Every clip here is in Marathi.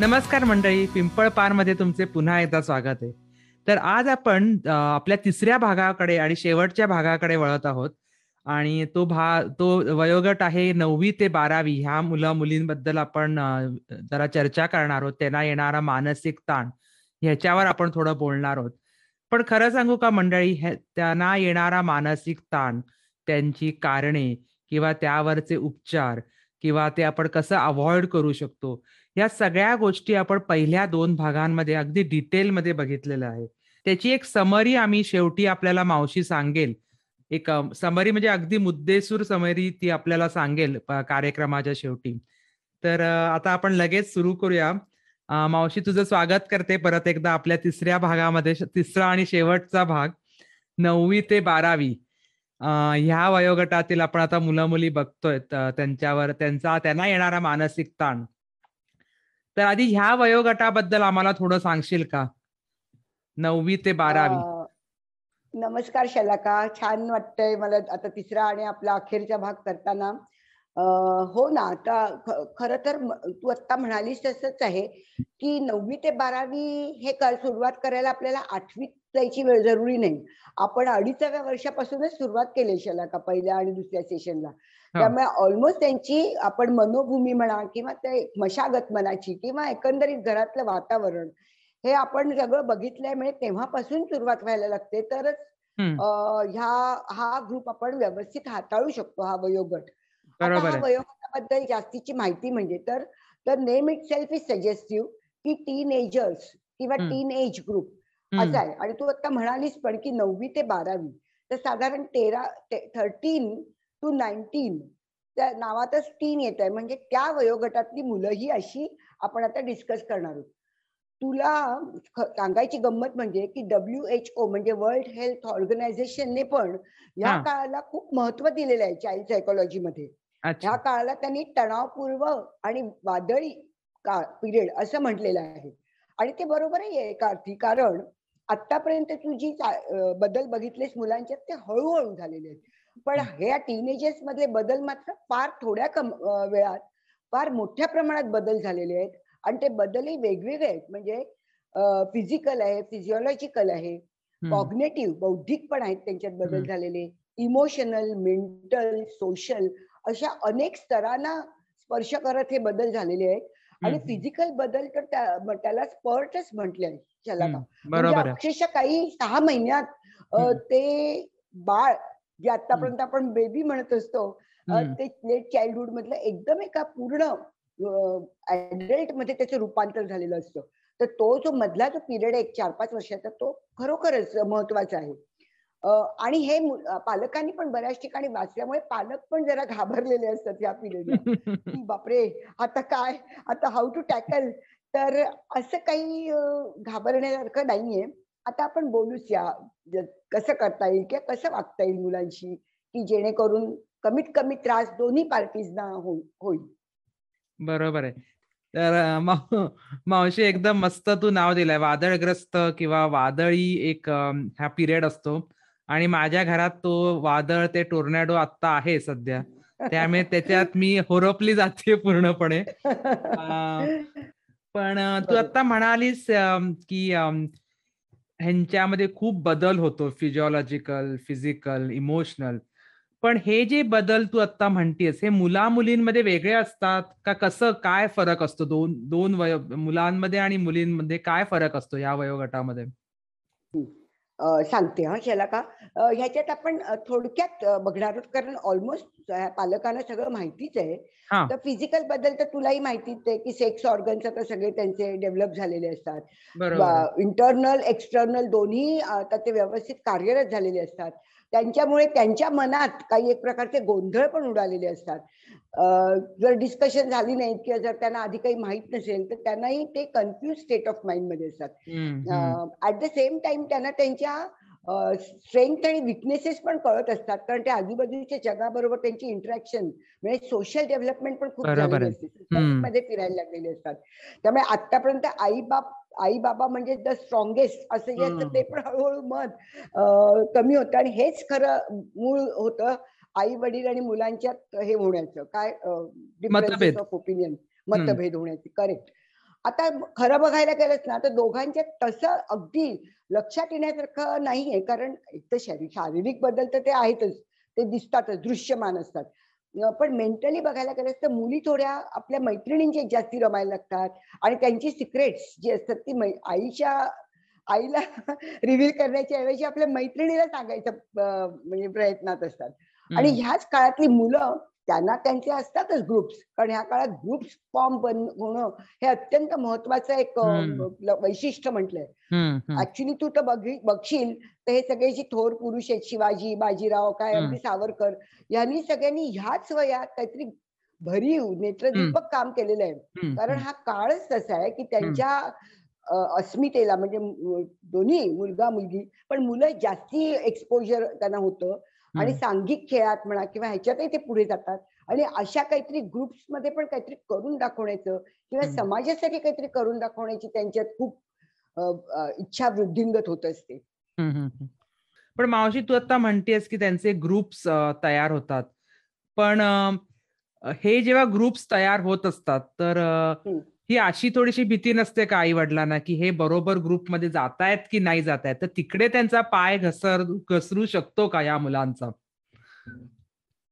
नमस्कार मंडळी पिंपळ पारमध्ये तुमचे पुन्हा एकदा स्वागत आहे. तर आज आपण आपल्या तिसऱ्या भागाकडे आणि शेवटच्या भागाकडे वळत आहोत. आणि तो भा तो वयोगट आहे नववी ते बारावी. ह्या मुलं मुलींबद्दल आपण जरा चर्चा करणार आहोत. त्यांना येणारा मानसिक ताण ह्याच्यावर आपण थोडं बोलणार आहोत. पण खरं सांगू का मंडळी त्यांना येणारा मानसिक ताण त्यांची कारणे किंवा त्यावरचे उपचार किंवा ते आपण कसं अवॉइड करू शकतो या सगळ्या गोष्टी आपण पहिल्या दोन भागांमध्ये अगदी डिटेलमध्ये बघितलेलं आहे. त्याची एक समरी आम्ही शेवटी आपल्याला मावशी सांगेल. एक समरी म्हणजे अगदी मुद्देसूर समरी ती आपल्याला सांगेल कार्यक्रमाच्या शेवटी. तर आता आपण लगेच सुरू करूया. मावशी तुझं स्वागत करते परत एकदा आपल्या तिसऱ्या भागामध्ये तिसरा आणि शेवटचा भाग नववी ते बारावी. ह्या वयोगटातील आपण आता मुलं मुली बघतोय त्यांच्यावर त्यांचा त्यांना येणारा मानसिक ताण. तर आधी ह्या वयोगटाबद्दल आम्हाला थोडं सांगशील का? नववी ते बारावी. नमस्कार शलाका. छान वाटतंय मला आता तिसरा आणि आपला अखेरचा भाग करताना. हो ना आता खर तर तू आता म्हणालीस तसंच आहे की नववी ते बारावी हे सुरुवात करायला आपल्याला आठवीत जायची वेळ जरुरी नाही. आपण अडीचव्या वर्षापासूनच सुरुवात केली शलाका पहिल्या आणि दुसऱ्या सेशनला त्यामुळे ऑलमोस्ट त्यांची आपण मनोभूमी म्हणा किंवा ते मशागत मनाची किंवा एकंदरीत घरातलं वातावरण हे आपण सगळं बघितलंय म्हणजे तेव्हापासून सुरुवात व्हायला लागते. तरच ह्या हा ग्रुप आपण व्यवस्थित हाताळू शकतो हा वयोगट. आता हा वयोगटाबद्दल जास्तीची माहिती म्हणजे तर तर name itself is suggestive की टीन एजर्स किंवा टीन एज ग्रुप असं आहे. आणि तू आता म्हणालीस पण की नववी ते बारावी. तर साधारण तेरा थर्टीन टू नाईन्टीन त्या नावातच टीन येत आहे म्हणजे त्या वयोगटातली मुलं ही अशी आपण आता डिस्कस करणार आहोत. तुला सांगायची गंमत म्हणजे की डब्ल्यू एच ओ म्हणजे वर्ल्ड हेल्थ ऑर्गनायझेशनने पण या काळाला खूप महत्त्व दिलेलं आहे चाइल्ड सायकोलॉजी मध्ये. ह्या काळाला त्यांनी तणावपूर्व आणि वादळी काळ पिरियड असं म्हटलेलं आहे. आणि ते बरोबरही आहे एका अर्थी. कारण आतापर्यंत तू जी बदल बघितलेस मुलांच्यात ते हळूहळू झालेले आहेत. पण हे. टीनेजर्स मधले बदल मात्र फार थोड्या कम वेळात फार मोठ्या प्रमाणात बदल झालेले आहेत. आणि ते बदलही वेगवेगळे आहेत. म्हणजे फिजिकल आहे फिजिओलॉजिकल आहे कॉग्नेटिव्ह बौद्धिक पण आहेत त्यांच्यात बदल झालेले. इमोशनल मेंटल सोशल अशा अनेक स्तरांना स्पर्श करत हे बदल झालेले आहेत. आणि फिजिकल बदल तर त्याला स्पर्टच म्हटले त्याला अक्षरशः काही सहा महिन्यात ते बाळ जे आतापर्यंत आपण बेबी म्हणत असतो ते लेट चाइल्डहुड मधलं एकदम एका पूर्ण ऍडल्टमध्ये त्याचं रूपांतर झालेलं असतं. तर तो जो मधला जो पिरियड आहे एक चार पाच वर्षाचा तो खरोखरच महत्त्वाचा आहे. आणि हे पालकांनी पण बऱ्याच ठिकाणी वाचल्यामुळे पालक पण जरा घाबरलेले असतात या पिरियडला की बापरे आता काय आता हाऊ टू टॅकल तर असं काही घाबरण्यासारखं नाहीये. आता आपण बोलूच या कसं करता येईल किंवा कसं वागता येईल मुलांशी की जेणेकरून कमीत कमी त्रास दोन्ही पार्टीजना होईल. बरोबर आहे. तर मावशी एकदम मस्त तू नाव दिलंय. वादळग्रस्त किंवा वादळी एक हा पिरियड असतो. आणि माझ्या घरात तो वादळ ते टोर्नॅडो आता आहे सध्या. त्यामुळे त्याच्यात मी होरपली जाते पूर्णपणे. पण तू आता म्हणालीस की ह्यांच्यामध्ये खूप बदल होतो फिजिओलॉजिकल फिजिकल इमोशनल पण हे जे बदल तू आता म्हणतेस हे मुला मुलींमध्ये वेगळे असतात? का कसं काय फरक असतो? दोन दोन वय मुलांमध्ये आणि मुलींमध्ये काय फरक असतो या वयोगटामध्ये? सांगते हा शेला का? ह्याच्यात आपण थोडक्यात बघणार आहोत कारण ऑलमोस्ट पालकांना सगळं माहितीच आहे. तर फिजिकलबद्दल तर तुलाही माहितीच आहे की सेक्स ऑर्गन्स आता सगळे त्यांचे डेव्हलप झालेले असतात. इंटरनल एक्सटर्नल दोन्ही आता ते व्यवस्थित कार्यरत झालेले असतात. त्यांच्यामुळे त्यांच्या मनात काही एक प्रकारचे गोंधळ पण उडालेले असतात. जर डिस्कशन झाली नाही किंवा जर त्यांना आधी काही माहीत नसेल तर त्यांनाही ते कन्फ्युज स्टेट ऑफ माइंडमध्ये असतात. ऍट द सेम टाइम त्यांना त्यांच्या स्ट्रेंथ आणि विकनेसेस पण कळत असतात. कारण त्या आजूबाजूच्या जगाबरोबर त्यांची इंटरॅक्शन म्हणजे सोशल डेव्हलपमेंट पण खूप मध्ये फिरायला लागलेले असतात. त्यामुळे आतापर्यंत आई बाप आई बाबा म्हणजे द स्ट्रॉंगेस्ट असं जे असतं ते पण हळूहळू मत कमी होतं. आणि हेच खरं मूळ होतं आई वडील आणि मुलांच्यात हे होण्याचं. काय डिफरन्सेस ऑफ ओपिनियन मतभेद होण्याचे. करेक्ट आता खरं बघायला गेलंच ना तर दोघांच्या तसं अगदी लक्षात येण्यासारखं नाहीये. कारण एक तर शरीर शारीरिक बदल तर ते आहेतच. ते दिसतातच दृश्यमान असतात. पण मेंटली बघायला गेलं तर मुली थोड्या आपल्या मैत्रिणींचे जास्ती रमायला लागतात. आणि त्यांची सिक्रेट्स जी असतात ती आईच्या आईला रिव्हील करण्याच्या ऐवजी आपल्या मैत्रिणीला सांगायचं म्हणजे प्रयत्नात असतात. आणि. ह्याच काळातली मुलं त्यांना त्यांचे असतातच ग्रुप्स कारण ह्या काळात ग्रुप्स फॉर्म बन होणं हे अत्यंत महत्वाचं एक वैशिष्ट्य म्हटलंय. ऍक्च्युली तू तर बघी बघशील तर हे सगळे जे थोर पुरुष आहेत शिवाजी बाजीराव काय. अगदी सावरकर यांनी सगळ्यांनी ह्याच वयात काहीतरी भरीव नेत्रदीपक काम केलेलं आहे कारण. हा काळच तसा आहे की त्यांच्या अस्मितेला म्हणजे दोन्ही मुलगा मुलगी पण मुलं जास्ती एक्सपोजर त्यांना होतं आणि. सांघिक खेळात म्हणा किंवा ह्याच्यातही ते पुढे जातात आणि अशा काहीतरी ग्रुप्समध्ये पण काहीतरी करून दाखवण्याचं किंवा. समाजासाठी काहीतरी करून दाखवण्याची त्यांच्यात खूप इच्छा वृद्धिंगत होत असते. पण मावशी तू आता म्हणतेस की त्यांचे ग्रुप्स तयार होतात पण हे जेव्हा ग्रुप्स तयार होत असतात तर. ही अशी थोडीशी भीती नसते का आई वडिलांना की हे बरोबर ग्रुपमध्ये जातायत की नाही जातायत? तर तिकडे त्यांचा पाय घसर घसरू शकतो का या मुलांचा?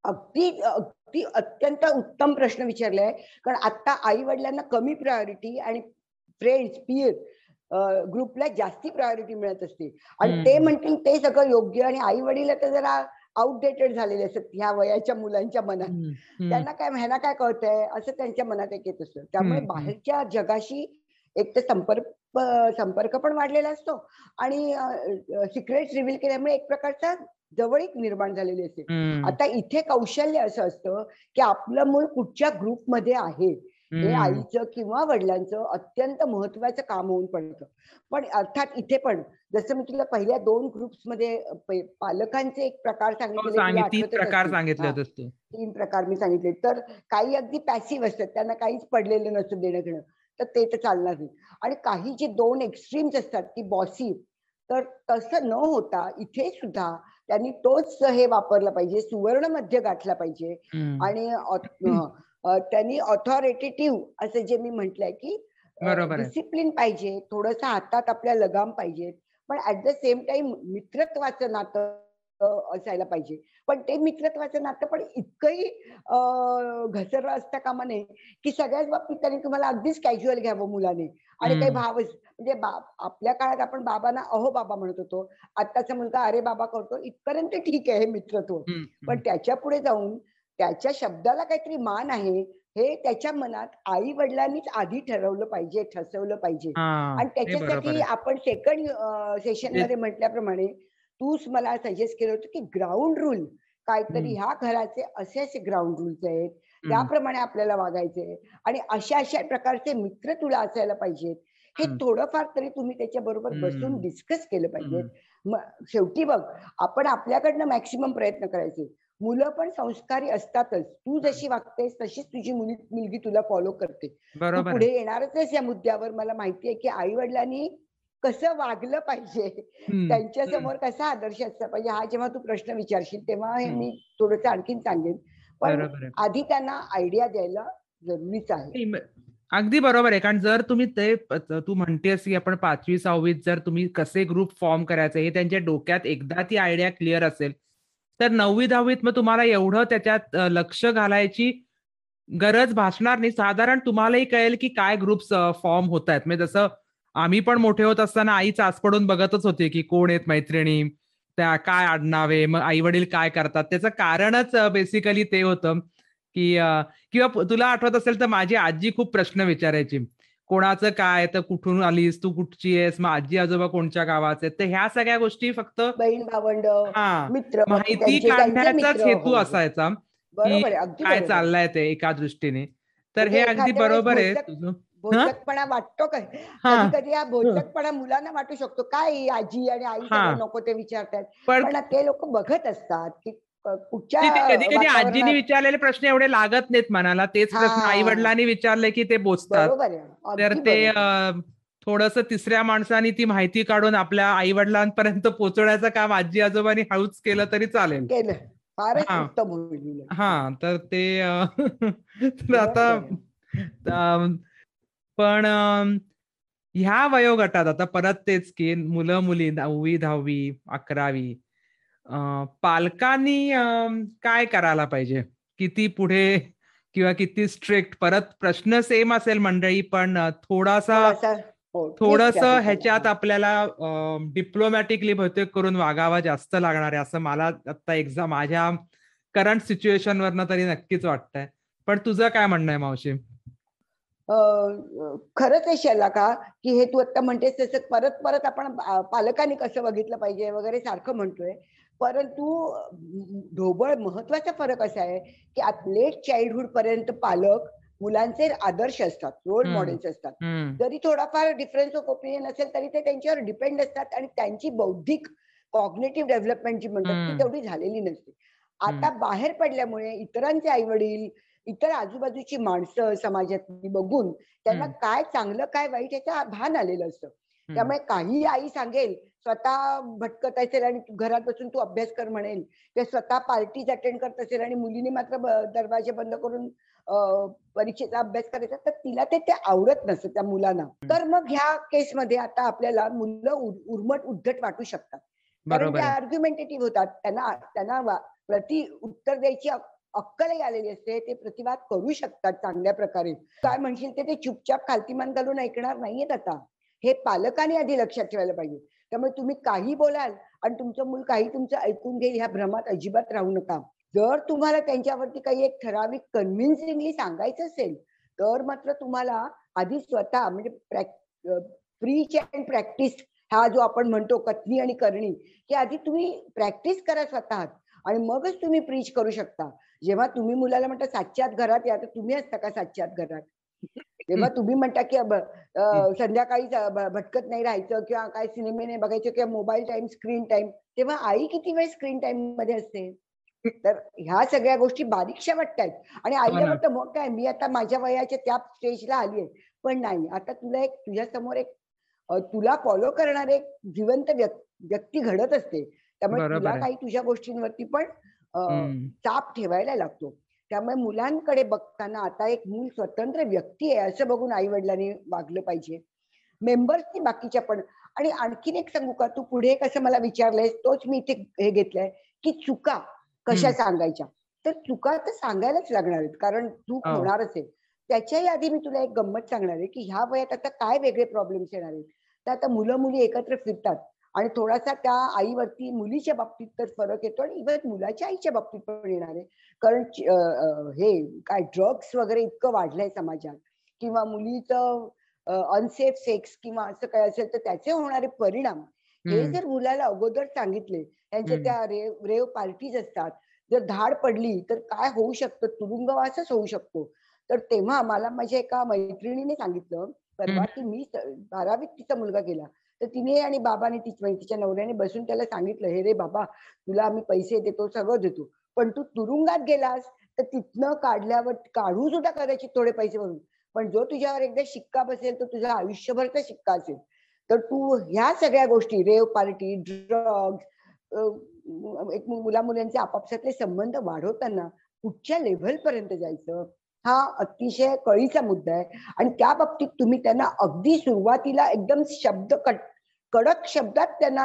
अगदी अगदी अत्यंत उत्तम प्रश्न विचारलाय कारण आता आई वडिलांना कमी प्रायोरिटी आणि फ्रेंड्स पियर ग्रुपला जास्ती प्रायोरिटी मिळत असते. आणि. ते म्हणतील ते सगळं योग्य आणि आई वडील तर जरा आउटडेटेड झालेले असतात ह्या वयाच्या मुलांच्या मनात. त्यांना काय ह्यांना काय कळतंय? असं त्यांच्या मनात एक येत असतं. त्यामुळे. बाहेरच्या जगाशी एक तर संपर्क संपर्क पण वाढलेला असतो आणि सिक्रेट्स रिव्हील केल्यामुळे एक प्रकारचा जवळीक निर्माण झालेली असते. आता इथे कौशल्य असं असतं की आपलं मूळ कुठच्या ग्रुपमध्ये आहे? हे हम्म. आईचं किंवा वडिलांचं अत्यंत महत्वाचं काम होऊन पडतं पण अर्थात इथे पण जसं मी तुला पहिल्या दोन ग्रुप्समध्ये अ, प- पालकांचे एक प्रकार हो, सांगितलेले तुला सांगित तीन आठवतच प्रकार असतील. सांगितले हा. होतेस तू तीन प्रकार मी सांगितले तर काही अगदी पॅसिव्ह असतात त्यांना काहीच पडलेलं नसतं देणं घेणं तर ते तर चालणार नाही आणि काही जे दोन एक्स्ट्रीम्स असतात की बॉसी तर तसं न होता इथे सुद्धा त्यांनी तोच हे वापरला पाहिजे सुवर्ण मध्य गाठला पाहिजे हम्म. आणि अ, त्यांनी ऑथॉरिटेटिव्ह असं जे मी म्हटलंय की. डिसिप्लिन पाहिजे थोडस हातात आपल्या लगाम पाहिजे पण ऍट द सेम टाइम मित्रत्वाचं नातं असायला पाहिजे. पण ते मित्रत्वाचं नातं पण इतकंही घसरलं असता कामा नये की सगळ्याच बाबतीत त्यांनी तुम्हाला अगदीच कॅज्युअल घ्यावं मुलाने. आणि काही. भावच म्हणजे आपल्या काळात आपण बाबांना अहो बाबा म्हणत होतो. आत्ताचा मुलगा अरे बाबा करतो इथपर्यंत ठीक आहे हे मित्रत्व. पण त्याच्या पुढे जाऊन त्याच्या शब्दाला काहीतरी मान आहे हे त्याच्या मनात आई वडिलांनीच आधी ठरवलं पाहिजे ठसवलं पाहिजे आणि त्याच्यासाठी. आपण सेकंड सेशनमध्ये म्हटल्याप्रमाणे तूच मला सजेस्ट केलं होतं की ग्राउंड रूल काहीतरी. ह्या घराचे असे असे ग्राउंड रूल्स आहेत. त्याप्रमाणे आपल्याला वागायचे आणि अशा अशा प्रकारचे मित्र तुला असायला पाहिजेत हे. थोडंफार तरी तुम्ही त्याच्या बरोबर बसून. डिस्कस केलं पाहिजे शेवटी बघ आपण आपल्याकडनं मॅक्सिमम प्रयत्न करायचे मुलं पण संस्कारी असतातच तू जशी वागतेस तशीच तुझी मुली मुलगी तुला फॉलो करते पुढे आहे. येणारच या मुद्द्यावर मला माहितीये की आई वडिलांनी कसं वागलं पाहिजे. त्यांच्या. समोर कसा आदर्श असला पाहिजे हा जेव्हा तू प्रश्न विचारशील तेव्हा हे. मी थोडस आणखीन सांगेन पण आहे. आधी त्यांना आयडिया द्यायला जरुरीच आहे अगदी बरोबर आहे कारण जर तुम्ही ते तू म्हणतेस की आपण पाचवी सहावीत जर तुम्ही कसे ग्रुप फॉर्म करायचे हे त्यांच्या डोक्यात एकदा ती आयडिया क्लिअर असेल तर नववी दहावीत मग तुम्हाला एवढं त्याच्यात लक्ष घालायची गरज भासणार नाही. साधारण तुम्हालाही कळेल की काय ग्रुप्स फॉर्म होत आहेत. म्हणजे जसं आम्ही पण मोठे होत असताना आई चाच पडून बघतच होती की कोण आहेत मैत्रिणी त्या काय आडनावे मग आई वडील काय करतात? त्याचं कारणच बेसिकली ते होतं की किंवा तुला आठवत असेल तर माझी आजी खूप प्रश्न विचारायची. कोणाचं काय तर कुठून आलीस तू कुठची आहेस मग आजी आजोबा कोणत्या गावाचे आहेत? तर ह्या सगळ्या गोष्टी फक्त बहीण भावंड हा मित्र माहिती काढण्याचाच हेतू. असायचा. की काय. चाललंय ते एका दृष्टीने. तर म्हणजे हे अगदी बरोबर आहे. तुझं भोजकपणा वाटतो काय कधी कधी हा भोजकपणा मुलांना वाटू शकतो. काय आजी आणि आई नको ते विचारतात. पण ते लोक बघत असतात की कधी कधी आजीनी विचारलेले प्रश्न एवढे लागत नाहीत मनाला. तेच प्रश्न. आई वडिलांनी विचारले की ते बोचतात. तर ते. थोडस तिसऱ्या माणसाने ती माहिती काढून आपल्या आई वडिलांपर्यंत पोहोचवण्याचं काम आजी आजोबांनी हळूच केलं तरी चालेल. हा. हा तर ते आता पण ह्या वयोगटात आता परत तेच की मुलं मुली नववी दहावी अकरावी पालकांनी काय करायला पाहिजे? किती पुढे किंवा किती स्ट्रिक्ट परत प्रश्न सेम असेल मंडळी पण थोडासा थोडासा हो. ह्याच्यात आपल्याला डिप्लोमॅटिकली बहुतेक करून वागावं जास्त लागणार आहे असं मला आता एक्झाम माझ्या करंट सिच्युएशन वरनं तरी नक्कीच वाटतंय. पण तुझं काय म्हणणं आहे मावशी? खरंच आहे शैला का की हे तू आता म्हणतेस तसं परत परत आपण पालकांनी कसं बघितलं पाहिजे वगैरे सारखं म्हणतोय. परंतु ढोबळ महत्त्वाचा फरक असा आहे की लेट चाइल्डहुड पर्यंत पालक मुलांचे आदर्श असतात रोल. मॉडेल्स असतात जरी थोडाफार डिफरन्स ऑफ ओपिनियन असेल तरी ते त्यांच्यावर डिपेंड असतात आणि त्यांची बौद्धिक कॉग्नेटिव्ह डेव्हलपमेंट जी म्हणतात. ती तेवढी झालेली नसते आता बाहेर पडल्यामुळे इतरांचे आई वडील इतर आजूबाजूची माणसं समाजातली बघून त्यांना. काय चांगलं काय वाईट याचं भान आलेलं असतं त्यामुळे काही आई सांगेल स्वतः भटकत असेल आणि घरात बसून तू अभ्यास कर म्हणेल किंवा स्वतः पार्टीज अटेंड करत असेल आणि मुलीने मात्र दरवाजे बंद करून परीक्षेचा अभ्यास करायचा तर तिला ते ते आवडत नसतं त्या मुलांना. तर मग ह्या केसमध्ये आता आपल्याला मुलं उर- उर्मट उद्धट वाटू शकतात. कारण बरोबर ते आहे. आर्ग्युमेंटेटिव्ह होतात. त्यांना त्यांना प्रति उत्तर द्यायची अक- अक्कलही आलेली असते. ते प्रतिवाद करू शकतात चांगल्या प्रकारे. काय म्हणशील ते? ते चुपचाप खालतीमान घालून ऐकणार नाहीयेत आता. हे पालकांनी आधी लक्षात ठेवायला पाहिजे. त्यामुळे तुम्ही काही बोलाल आणि तुमचं मूल काही तुमचं ऐकून घेईल ह्या भ्रमात अजिबात राहू नका. जर तुम्हाला त्यांच्यावरती काही एक ठराविक कन्व्हिन्सिंगली सांगायचं असेल तर मात्र तुम्हाला आधी स्वतः म्हणजे प्रीच अँड प्रॅक्टिस हा जो आपण म्हणतो कथनी आणि करणी हे आधी तुम्ही प्रॅक्टिस करा स्वतः आणि मगच तुम्ही प्रीच करू शकता. जेव्हा तुम्ही मुलाला म्हणता सातच्या घरात या तर तुम्ही असता का सातच्या घरात. तेव्हा तुम्ही म्हणता की संध्याकाळी भटकत नाही राहायचं किंवा काय सिनेमे नाही बघायचे किंवा मोबाईल टाइम स्क्रीन टाइम तेव्हा आई किती वेळ स्क्रीन टाइममध्ये असते? तर ह्या सगळ्या गोष्टी बारीकशा वाटतात आणि आईला. वाटतं मग काय मी आता माझ्या वयाच्या त्या स्टेजला आली आहे. पण नाही आता तुला एक तुझ्या समोर एक तुला फॉलो करणारे एक जिवंत व्यक्- व्यक्ती घडत असते. त्यामुळे तुला. काही तुझ्या गोष्टींवरती पण. चाप ठेवायला लागतो. त्यामुळे मुलांकडे बघताना आता एक मूल स्वतंत्र व्यक्ती आहे असं बघून आई वडिलांनी वागलं पाहिजे. मेंबर्सनी बाकीच्या पण. आणि आणखीन एक सांगू का? तू पुढे कसं मला विचारलंयस तोच मी इथे हे घेतलंय की चुका कशा. सांगायच्या? तर चुका तर सांगायलाच लागणार आहेत कारण चूक हो. होणारच आहे. त्याच्याही आधी मी तुला एक गंमत सांगणार आहे की ह्या वयात आता काय वेगळे प्रॉब्लेम्स येणार आहेत? तर आता मुलं मुली एकत्र फिरतात. आणि थोडासा त्या आईवरती मुलीच्या बाबतीत तर फरक येतो आणि इव्हन मुलाच्या आईच्या बाबतीत पण येणार आहे. कारण हे काय ड्रग्स वगैरे इतकं वाढलंय समाजात किंवा मुलीचं अनसेफ सेक्स किंवा असं काय असेल तर त्याचे होणारे परिणाम. हे. जर मुलाला अगोदर सांगितले त्यांच्या. त्या रेव रेव पार्टीज असतात जर धाड पडली तर काय होऊ शकतं? तुरुंगवासच होऊ शकतो. तर तेव्हा मला माझ्या एका मैत्रिणीने सांगितलं परवा की मी बारावीत तिचा मुलगा गेला. तर तिने आणि बाबाने ती तिच्या नवऱ्याने बसून त्याला सांगितलं हे रे बाबा तुला आम्ही पैसे देतो सगळं देतो पण तू तुरुंगात गेलास तर तिथनं काढल्यावर काढू सुद्धा कदाचित थोडे पैसे भरून. पण जो तुझ्यावर एकदा शिक्का बसेल तर तुझा आयुष्यभरचा शिक्का असेल. तर तू ह्या सगळ्या गोष्टी रेव पार्टी ड्रग्ज एक मुला मुलांचे आपापसातले संबंध वाढवताना कुठच्या लेव्हल पर्यंत जायचं? हा अतिशय कळीचा मुद्दा आहे. आणि त्या बाबतीत तुम्ही त्यांना अगदी सुरुवातीला एकदम शब्द कट कडक शब्दात त्यांना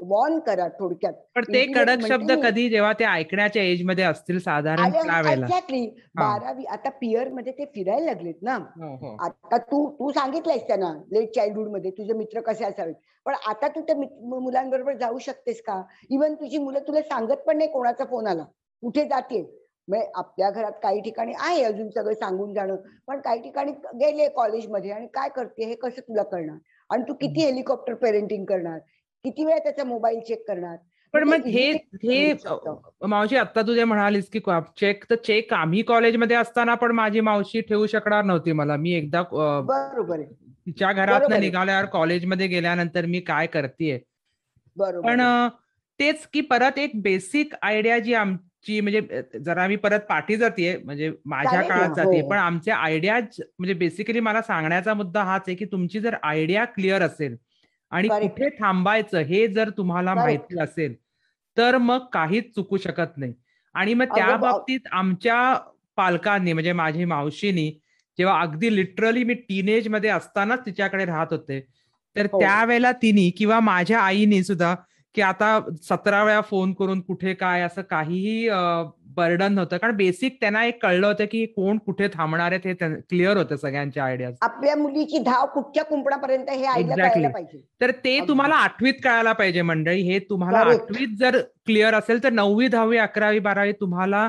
वॉर्न करा थोडक्यात. पण ते कडक म्हणते शब्द. कधी जेव्हा ते ऐकण्याच्या एजमध्ये असतील साधारण एक्झॅक्टली बारावी आता पिअरमध्ये ते फिरायला लागलेत ना. हो, हो. आता तू तू सांगितलंयस त्यांना लेट चाइल्डहुडमध्ये तुझे मित्र कसे असावेत. पण आता तू त्या मुलांबरोबर जाऊ शकतेस का? इवन तुझी मुलं तुला सांगत पण नाही कोणाचा फोन आला. कुठे जाते म्हणजे आपल्या घरात काही ठिकाणी आहे अजून सगळं सांगून जाणं पण काही ठिकाणी गेले कॉलेजमध्ये आणि काय करते हे कसं तुला करणार आणि तू किती हेलिकॉप्टर पेरेंटिंग करणार? किती वेळा त्याचा मोबाईल चेक करणार? पण मग म्हणजे हे इथे हे शकतं. मावशी आता तू जे म्हणालीस की चेक तर चेक आम्ही कॉलेजमध्ये असताना पण माझी मावशी ठेवू शकणार नव्हती मला. मी एकदा बरोबर आहे. तिच्या घरात. निघाल्यावर कॉलेजमध्ये गेल्यानंतर मी काय करतेय? बरोबर पण तेच की परत एक बेसिक आयडिया जी आमची म्हणजे जरा मी परत पाठी जातीये म्हणजे माझ्या काळात जाते हो. पण आमच्या आयडिया म्हणजे बेसिकली मला सांगण्याचा मुद्दा हाच आहे की तुमची जर आयडिया क्लिअर असेल आणि. कुठे थांबायचं हे जर तुम्हाला. माहिती असेल तर मग काहीच चुकू शकत नाही आणि मग त्या बाबतीत आमच्या पालकांनी म्हणजे माझी मावशीनी जेव्हा अगदी लिटरली मी टीनेजमध्ये असतानाच तिच्याकडे राहत होते तर हो. त्यावेळेला तिने किंवा माझ्या आईने सुद्धा की आता सतरा वेळा फोन करून कुठे काय असं काहीही बर्डन नव्हतं. कारण बेसिक त्यांना एक कळलं होतं की कोण कुठे थांबणार आहेत हे क्लिअर होतं सगळ्यांच्या आयडिया आपल्या मुलीची धाव कुठच्या कुंपणापर्यंत हे पाहिजे. तर ते. तुम्हाला आठवीत कळायला पाहिजे मंडळी. हे तुम्हाला. आठवीत जर क्लिअर असेल तर नववी दहावी अकरावी बारावी तुम्हाला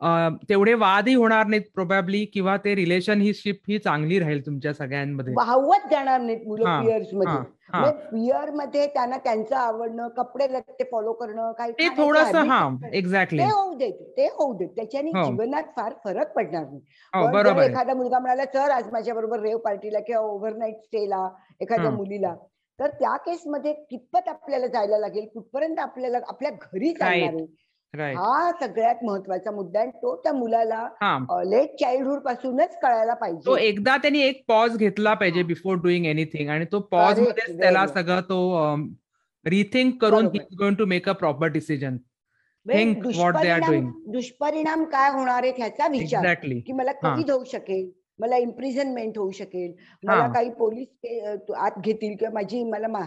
तेवढे वादही होणार नाहीत प्रोबॅबली किंवा ते रिलेशनशिप ही चांगली राहील तुमच्या सगळ्यांमध्ये वाहवत जाणार नाहीत मुलं हा, पियर्समध्ये हा, हा. पियरमध्ये त्यांना त्यांचं आवडणं कपडे लत्ते फॉलो करणं काही ते थोडस हा. एक्झॅक्टली ते होऊ देत ते होऊ देत त्याच्याने हो. जीवनात फार फरक पडणार नाही हो बरोबर. एखादा मुलगा म्हणाला चल आज माझ्या बरोबर रेव पार्टीला किंवा ओव्हरनाईट स्टेला एखाद्या हं. मुलीला तर त्या केसमध्ये कितपत आपल्याला जायला लागेल कुठपर्यंत आपल्याला आपल्या घरी चालणार आहे राईट हा सगळ्यात महत्त्वाचा मुद्दा आहे तो त्या मुलाला हा लेट चाइल्डहुड पासूनच कळायला तो पाहिजे एकदा त्यांनी एक पॉज घेतला पाहिजे हा. बिफोर डुईंग एनिथिंग आणि तो पॉज Correct, मध्येच त्याला very well. सगळं तो रिथिंक करून बरोबर. He going to make a proper decision म्हणजे think what they are दुष्परिणाम दुष्परिणाम काय होणार आहेत ह्याचा विचार एक्झॅक्टली की मला हा. कैद होऊ शकेल मला इम्प्रिझनमेंट होऊ शकेल मला. काही पोलीस के- अ, तो आत घेतील किंवा माझी मला मा-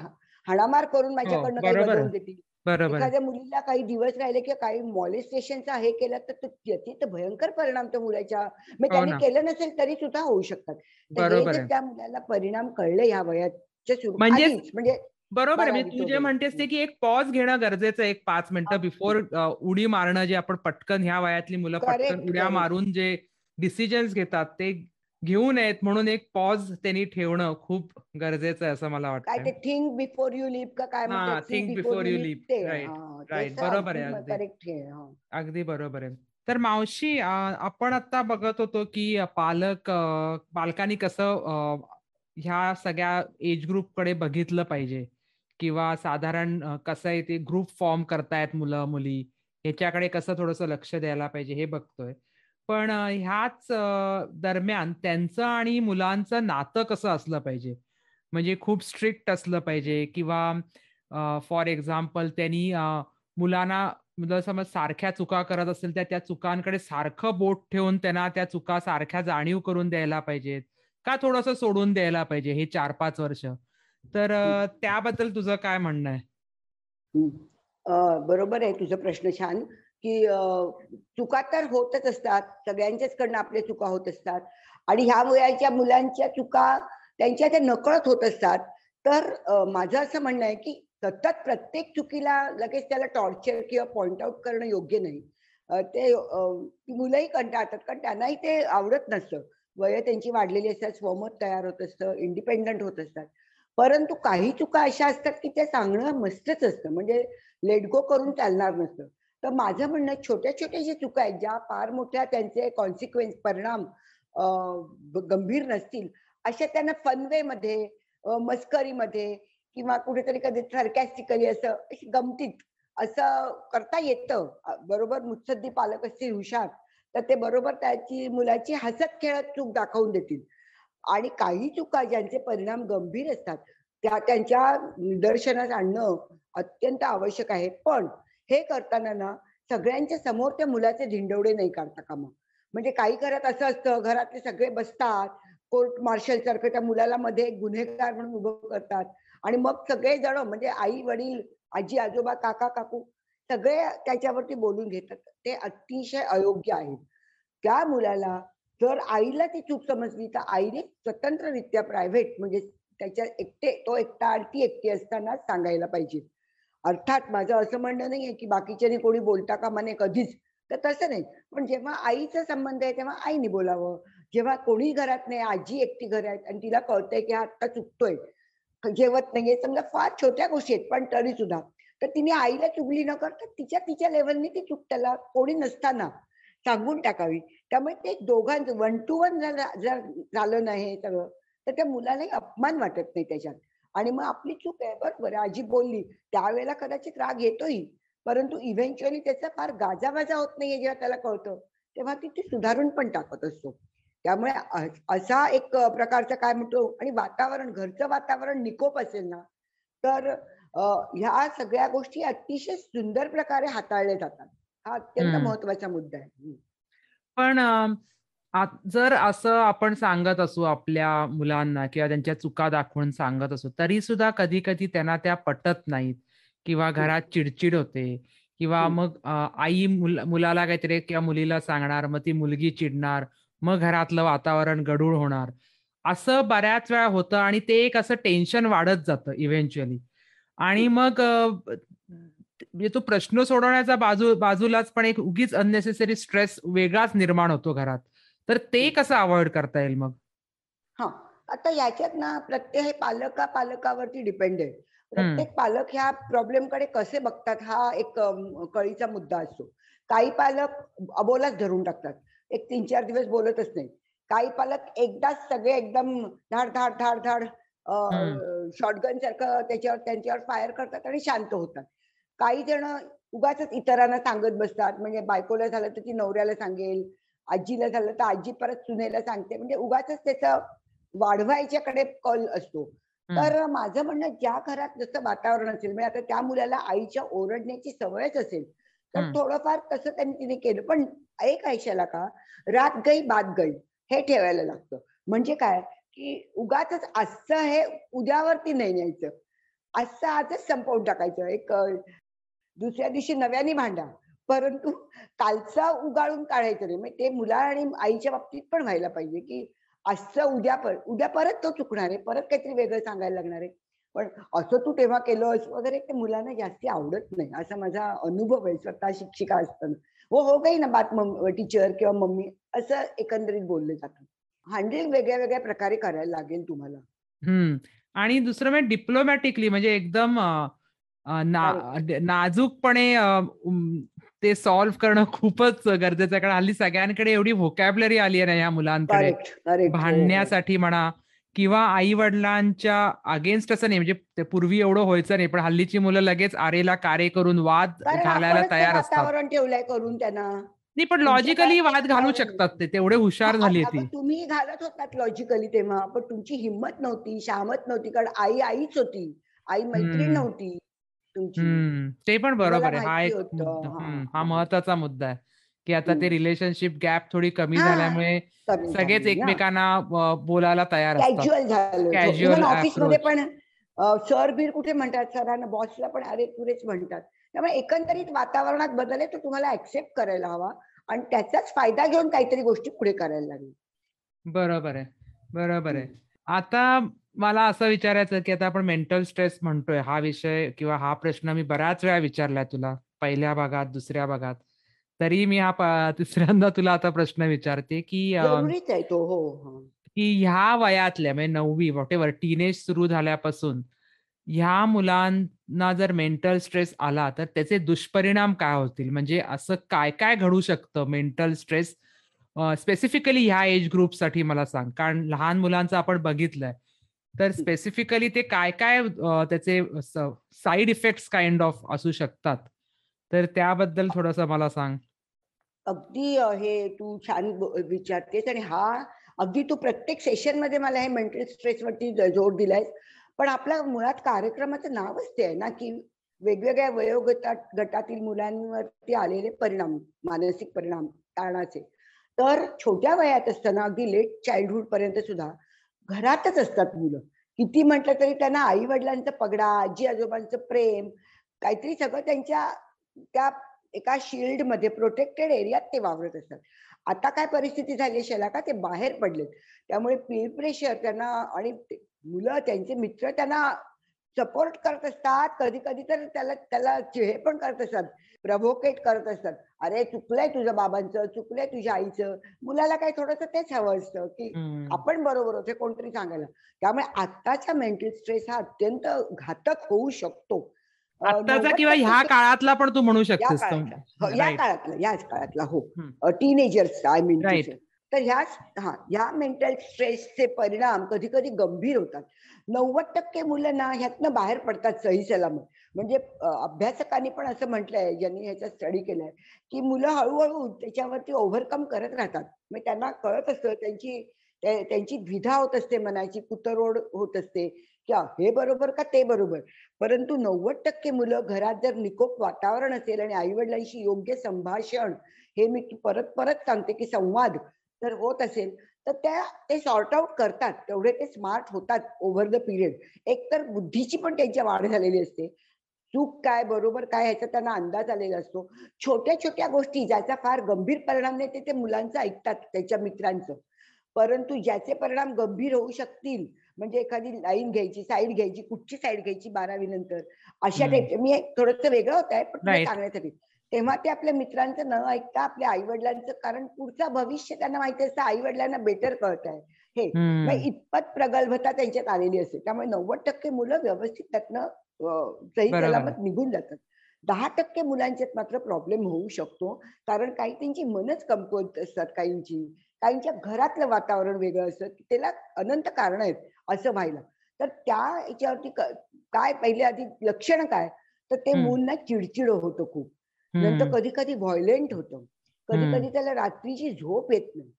हाणामार करून माझ्याकडनं काही हो, बरोबर बजावून आहे. देतील बरोबर. एखाद्या मुलीला काही दिवस राहिले किंवा काही मॉलेस्टेशनचा हे केलं तर त्याचे तर भयंकर परिणाम त्या मुलाच्या म्हणजे त्यांनी ना. केलं नसेल तरी सुद्धा होऊ शकतात तर हे. त्या मुलाला परिणाम कळले ह्या वयाच्या सुरू म्हणजे- म्हणजे बरोबर आहे म्हणजे तू जे. म्हणतेस ते की एक पॉज घेणं गरजेचं आहे एक पाच मिनिटं. बिफोर उडी मारणं जे आपण पटकन ह्या वयातली मुलं पटकन उड्या. मारून जे डिसिजन्स घेतात ते घेऊ नयेत म्हणून एक पॉज त्यांनी ठेवणं खूप गरजेचं आहे असं मला काय ते वाटतं थिंक बिफोर यू लिव्ह का काय हा, think before you leap. Right, right. बरोबर आहे, अगदी. बरोबर आहे. तर मावशी आपण आता बघत होतो की पालक पालकांनी कसं ह्या सगळ्या एज ग्रुपकडे बघितलं पाहिजे. किंवा साधारण कसं आहे ते ग्रुप फॉर्म करतायत मुलं मुली ह्याच्याकडे कसं थोडंसं लक्ष द्यायला पाहिजे हे बघतोय. पण ह्याच दरम्यान त्यांचं आणि मुलांचं नातं कसं असलं पाहिजे? म्हणजे खूप स्ट्रिक्ट असलं पाहिजे किंवा फॉर एक्झाम्पल त्यांनी मुलांना समज सारख्या चुका करत असेल तर त्या चुकांकडे सारखं बोट ठेवून त्यांना त्या चुका सारख्या जाणीव करून द्यायला पाहिजेत. का थोडंसं सोडून द्यायला पाहिजे हे चार पाच वर्ष? तर त्याबद्दल तुझं काय म्हणणं आहे? बरोबर आहे. तुझा प्रश्न छान. की चुका तर होतच असतात. सगळ्यांच्याच कडनं आपल्या चुका होत असतात. आणि ह्या वयाच्या मुलांच्या चुका त्यांच्या त्या नकळत होत असतात. तर माझं असं म्हणणं आहे की सतत प्रत्येक चुकीला लगेच त्याला टॉर्चर किंवा पॉइंट आउट करणं योग्य नाही. ते ती मुलंही कंटाळतात. कारण त्यांनाही ते आवडत नसतं. वय त्यांची वाढलेली असतात. स्वमत तयार होत असतं. इंडिपेंडंट होत असतात. परंतु काही चुका अशा असतात की त्या सांगणं मस्तच असतं. म्हणजे लेट गो करून चालणार नसतं. तर माझं म्हणणं छोट्या छोट्या ज्या चुका आहेत ज्या फार मोठ्या त्यांचे कॉन्सिक्वेन्स परिणाम गंभीर नसतील अशा त्यांना फनवे मध्ये मस्करीमध्ये किंवा कुठेतरी कधी सरकॅस्टिकली असं अशी गमतीत असं करता येतं. बरोबर मुत्सद्दी पालक असतील हुशार तर ते बरोबर त्याची मुलाची हसत खेळत चूक दाखवून देतील. आणि काही चुका ज्यांचे परिणाम गंभीर असतात त्या त्यांच्या निदर्शनास आणणं अत्यंत आवश्यक आहे. पण हे करताना ना सगळ्यांच्या समोर त्या मुलाचे धिंडवडे नाही काढता कामा. म्हणजे काही घरात असं असतं घरातले सगळे बसतात कोर्ट मार्शल सारखं त्या मुलाला मध्ये गुन्हेगार म्हणून उभं करतात. आणि मग सगळे जण म्हणजे आई वडील आजी आजोबा काका काकू सगळे त्याच्यावरती बोलून घेतात. ते अतिशय अयोग्य आहे त्या मुलाला जर आईला ती चूक समजली तर आईने स्वतंत्ररित्या प्रायव्हेट म्हणजे त्याच्या एकटे तो एकटा आणि ती एकटी असताना सांगायला पाहिजे. अर्थात माझं असं म्हणणं नाहीये की बाकीच्याने कोणी बोलता कामा नये कधीच. तर तसं नाही. पण जेव्हा आईचा संबंध आहे तेव्हा आईने बोलावं. जेव्हा कोणी घरात नाही आजी एकटी घरात आणि तिला कळतंय की हा आत्ता चुकतोय. जेवत नाहीये. समजा फार छोट्या गोष्टी आहेत पण तरी सुद्धा. तर तिने आईला चुगली न करता तिच्या तिच्या लेवलने ती चूक त्याला कोणी नसताना सांगून टाकावी. त्यामुळे ते दोघांचं वन टू वन जर झालं नाही सगळं तर त्या मुलालाही अपमान वाटत नाही त्याच्यात. आणि मग आपली चूक आहे बरोबर आजी बोलली त्यावेळेला कदाचित राग येतोही परंतु इव्हेंच्युअली त्याचा फार गाजावाजा होत नाहीये जेव्हा त्याला कळतं तेव्हा ती ती सुधारून पण टाकत असतो त्यामुळे असा एक प्रकारचा काय म्हणतो आणि वातावरण घरचं वातावरण निकोप असेल ना तर ह्या सगळ्या गोष्टी अतिशय सुंदर प्रकारे हाताळल्या जातात हा अत्यंत. महत्त्वाचा मुद्दा आहे. पण जर असं आपण सांगत असू आपल्या मुलांना किंवा त्यांच्या चुका दाखवून सांगत असू तरी सुद्धा कधी कधी त्यांना त्या पटत नाहीत किंवा घरात चिडचिड होते किंवा मग आई मुलाला काहीतरी किंवा मुलीला सांगणार मग ती मुलगी चिडणार मग घरातलं वातावरण गडूळ होणार. असं बऱ्याच वेळा होतं आणि ते एक असं टेन्शन वाढत जातं इव्हेंच्युअली. आणि मग म्हणजे तो प्रश्न सोडवण्याचा बाजू बाजूलाच पण एक उगीच अननेसेसरी स्ट्रेस वेगळाच निर्माण होतो घरात. तर ते कसं अवॉइड करता येईल मग? हा. आता याच्यात ना प्रत्येक हे पालका पालकावरती डिपेंड आहे. प्रत्येक पालक ह्या प्रॉब्लेमकडे कसे बघतात हा एक कळीचा मुद्दा असतो. काही पालक अबोलाच धरून टाकतात. एक तीन चार दिवस बोलतच नाही काही पालक एकदाच सगळे एकदम धाड धाड धाड धाड शॉर्टगन सारखं त्याच्यावर त्यांच्यावर फायर करतात आणि शांत होतात. काही जण उगाच इतरांना सांगत बसतात. म्हणजे बायकोला झालं तर ती नवऱ्याला सांगेल. आजीला झालं तर आजी परत सुनेला सांगते. म्हणजे उगाच त्याचं वाढवायच्याकडे कल असतो. तर माझं म्हणणं ज्या घरात जसं वातावरण असेल म्हणजे आता त्या मुलाला आईच्या ओरडण्याची सवयच असेल तर थोडंफार तसं त्यांनी तिने केलं. पण एक ऐशाला का रात गई बात गई हे ठेवायला लागतं. म्हणजे काय की उगाच असं हे उद्यावरती नाही न्यायचं. असं आजच संपवून टाकायचं. एक दुसऱ्या दिवशी नव्याने भांडा. परंतु कालचा उगाळून काढायचं नाही म्हणजे ते मुला आणि आईच्या बाबतीत पण व्हायला पाहिजे की असं उद्या पर उद्या परत तो चुकणार आहे परत काहीतरी वेगळं सांगायला लागणार आहे. पण असं तू तेव्हा केलंस वगैरे ते मुलांना जास्ती आवडत नाही. असा माझा अनुभव आहे स्वतः शिक्षिका असताना. हो हो काही ना बात टीचर किंवा मम्मी असं एकंदरीत बोलले जातं. हँडल वेगळ्या वेगळ्या प्रकारे करायला लागेल तुम्हाला. आणि दुसरं म्हणजे डिप्लोमॅटिकली म्हणजे एकदम नाजूकपणे ते सॉल्व्ह करणं खूपच गरजेचं आहे. कारण हल्ली सगळ्यांकडे एवढी व्होकॅबलरी आली आहे ना या मुलांकडे. हो, हो. भांडण्यासाठी म्हणा किंवा आई वडिलांच्या अगेन्स्ट असं नाही. म्हणजे पूर्वी एवढं व्हायचं नाही. पण हल्लीची मुलं लगेच आरेला कारे करून वाद घालायला तयार असतात. ठेवलंय करून त्यांना. नाही पण लॉजिकली वाद घालू शकतात ते. तेवढे हुशार झाली ती. तुम्ही घालत होतात लॉजिकली तेव्हा. पण तुमची हिंमत नव्हती शामत नव्हती. कारण आई आईच होती. आई मैत्रीण नव्हती. ते पण बरोबर आहे. हा एक हा महत्त्वाचा मुद्दा आहे की आता ते रिलेशनशिप गॅप थोडी कमी झाल्यामुळे सगळेच एकमेकांना बोलायला तयार असतात. कॅज्युअल ऑफिसमध्ये पण सर बीर कुठे म्हणतात? सरांना बॉसला पण अरे पुरेच म्हणतात. त्यामुळे एकंदरीत वातावरणात बदल आहे तो तुम्हाला ऍक्सेप्ट करायला हवा आणि त्याचाच फायदा घेऊन काहीतरी गोष्टी पुढे करायला लागेल. बरोबर आहे. बरोबर आहे. आता मला असं विचारायचं की आता आपण मेंटल स्ट्रेस म्हणतोय हा विषय किंवा हा प्रश्न मी बऱ्याच वेळा विचारलाय तुला पहिल्या भागात दुसऱ्या भागात. तरी मी हा तिसऱ्यांदा तुला आता प्रश्न विचारते की तो हो की ह्या वयातल्या म्हणजे नववी वॉट एव्हर टीनेज सुरू झाल्यापासून ह्या मुलांना जर मेंटल स्ट्रेस आला तर त्याचे दुष्परिणाम काय होतील? म्हणजे असं काय काय घडू शकतं मेंटल स्ट्रेस स्पेसिफिकली ह्या एज ग्रुपसाठी मला सांग. कारण लहान मुलांचं आपण बघितलंय तर स्पेसिफिकली ते काय काय त्याचे साईड इफेक्ट काइंड ऑफ असू शकतात. तर त्याबद्दल थोडस मला सांग. अगदी हे तू छान विचारतेस आणि हा अगदी तू प्रत्येक सेशनमध्ये मला हे मेंटल स्ट्रेस वरती जोर दिलाय पण आपल्या मुळात कार्यक्रमाचं नावच ते आहे ना की वेगवेगळ्या वयोगटात गटातील मुलांवरती आलेले परिणाम मानसिक परिणाम ताणाचे. तर छोट्या वयात असताना अगदी लेट चाइल्डहुड पर्यंत सुद्धा घरातच असतात मुलं. किती म्हटलं तरी त्यांना आई वडिलांचा पगडा आजी आजोबांचं प्रेम काहीतरी सगळं त्यांच्या त्या एका शिल्डमध्ये प्रोटेक्टेड एरियात ते वावरत असतात. आता काय परिस्थिती झाली शेला का ते बाहेर पडलेत. त्यामुळे पीर प्रेशर त्यांना आणि मुलं त्यांचे मित्र त्यांना सपोर्ट करत असतात. कधी कधी तर त्याला त्याला हे पण करत असतात. प्रभोकेट करत असतात. अरे चुकलंय तुझ्या बाबांचं चुकलंय तुझ्या आईचं. मुलाला काही थोडस तेच हवं असतं की आपण बरोबर होते कोणतरी सांगायला. त्यामुळे आत्ताचा मेंटल स्ट्रेस हा अत्यंत घातक होऊ शकतो. आत्ताचा किंवा ह्या काळातला पण तू म्हणू शकतेस या काळातला याच काळातला हो. टीनेजर्स आय मीन तर ह्याच हा ह्या मेंटल स्ट्रेसचे परिणाम कधी कधी गंभीर होतात. नव्वद टक्के मुलं ना ह्यातनं बाहेर पडतात सही सलामत. म्हणजे अभ्यासकांनी पण असं म्हटलंय ज्यांनी ह्याचा स्टडी केलाय की मुलं हळूहळू त्याच्यावरती ओव्हरकम करत राहतात. मग त्यांना कळत असतं त्यांची त्यांची द्विधा होत असते मनाची कुतरोड होत असते की हे बरोबर का ते बरोबर? परंतु नव्वद टक्के मुलं घरात जर निकोप वातावरण असेल आणि आई वडिलांशी योग्य संभाषण हे मी परत परत सांगते की संवाद जर होत असेल तर त्या ते सॉर्ट आउट करतात. तेवढे ते स्मार्ट होतात ओव्हर द पिरियड एक तर बुद्धीची पण त्यांची वाढ झालेली असते चूक काय बरोबर काय ह्याचा त्यांना अंदाज आलेला असतो. छोट्या छोट्या गोष्टी ज्याचा फार गंभीर परिणाम नाही ते ते मुलांचं ऐकतात त्याच्या मित्रांचं. परंतु ज्याचे परिणाम गंभीर होऊ शकतील म्हणजे एखादी लाईन घ्यायची साईड घ्यायची कुठची साईड घ्यायची बारावी नंतर अशा हम्म. टाईप मी थोडस वेगळं होत आहे पण. सांगण्यासाठी. तेव्हा ते आपल्या मित्रांचं न ऐकता आपल्या आई वडिलांचं कारण पुढचं भविष्य त्यांना माहिती असतं आई वडिलांना बेटर कळत आहे हे इतपत प्रगल्भता त्यांच्यात आलेली असते. त्यामुळे नव्वद टक्के मुलं व्यवस्थित त्यातनं सलामत निघून जातात. दहा टक्के मुलांच्यात मात्र प्रॉब्लेम होऊ शकतो. कारण काही त्यांची मनच कमकुवत असतात काहींची. काहींच्या घरातलं वातावरण वेगळं असतं. त्याला अनंत कारण आहेत असं व्हायला. तर त्या याच्यावरती काय पहिले आधी लक्षण काय? तर ते. मूल ना चिडचिड होतं खूप. नंतर. कधी कधी व्हायलेंट होतं. कधी. कधी त्याला रात्रीची झोप येत नाही.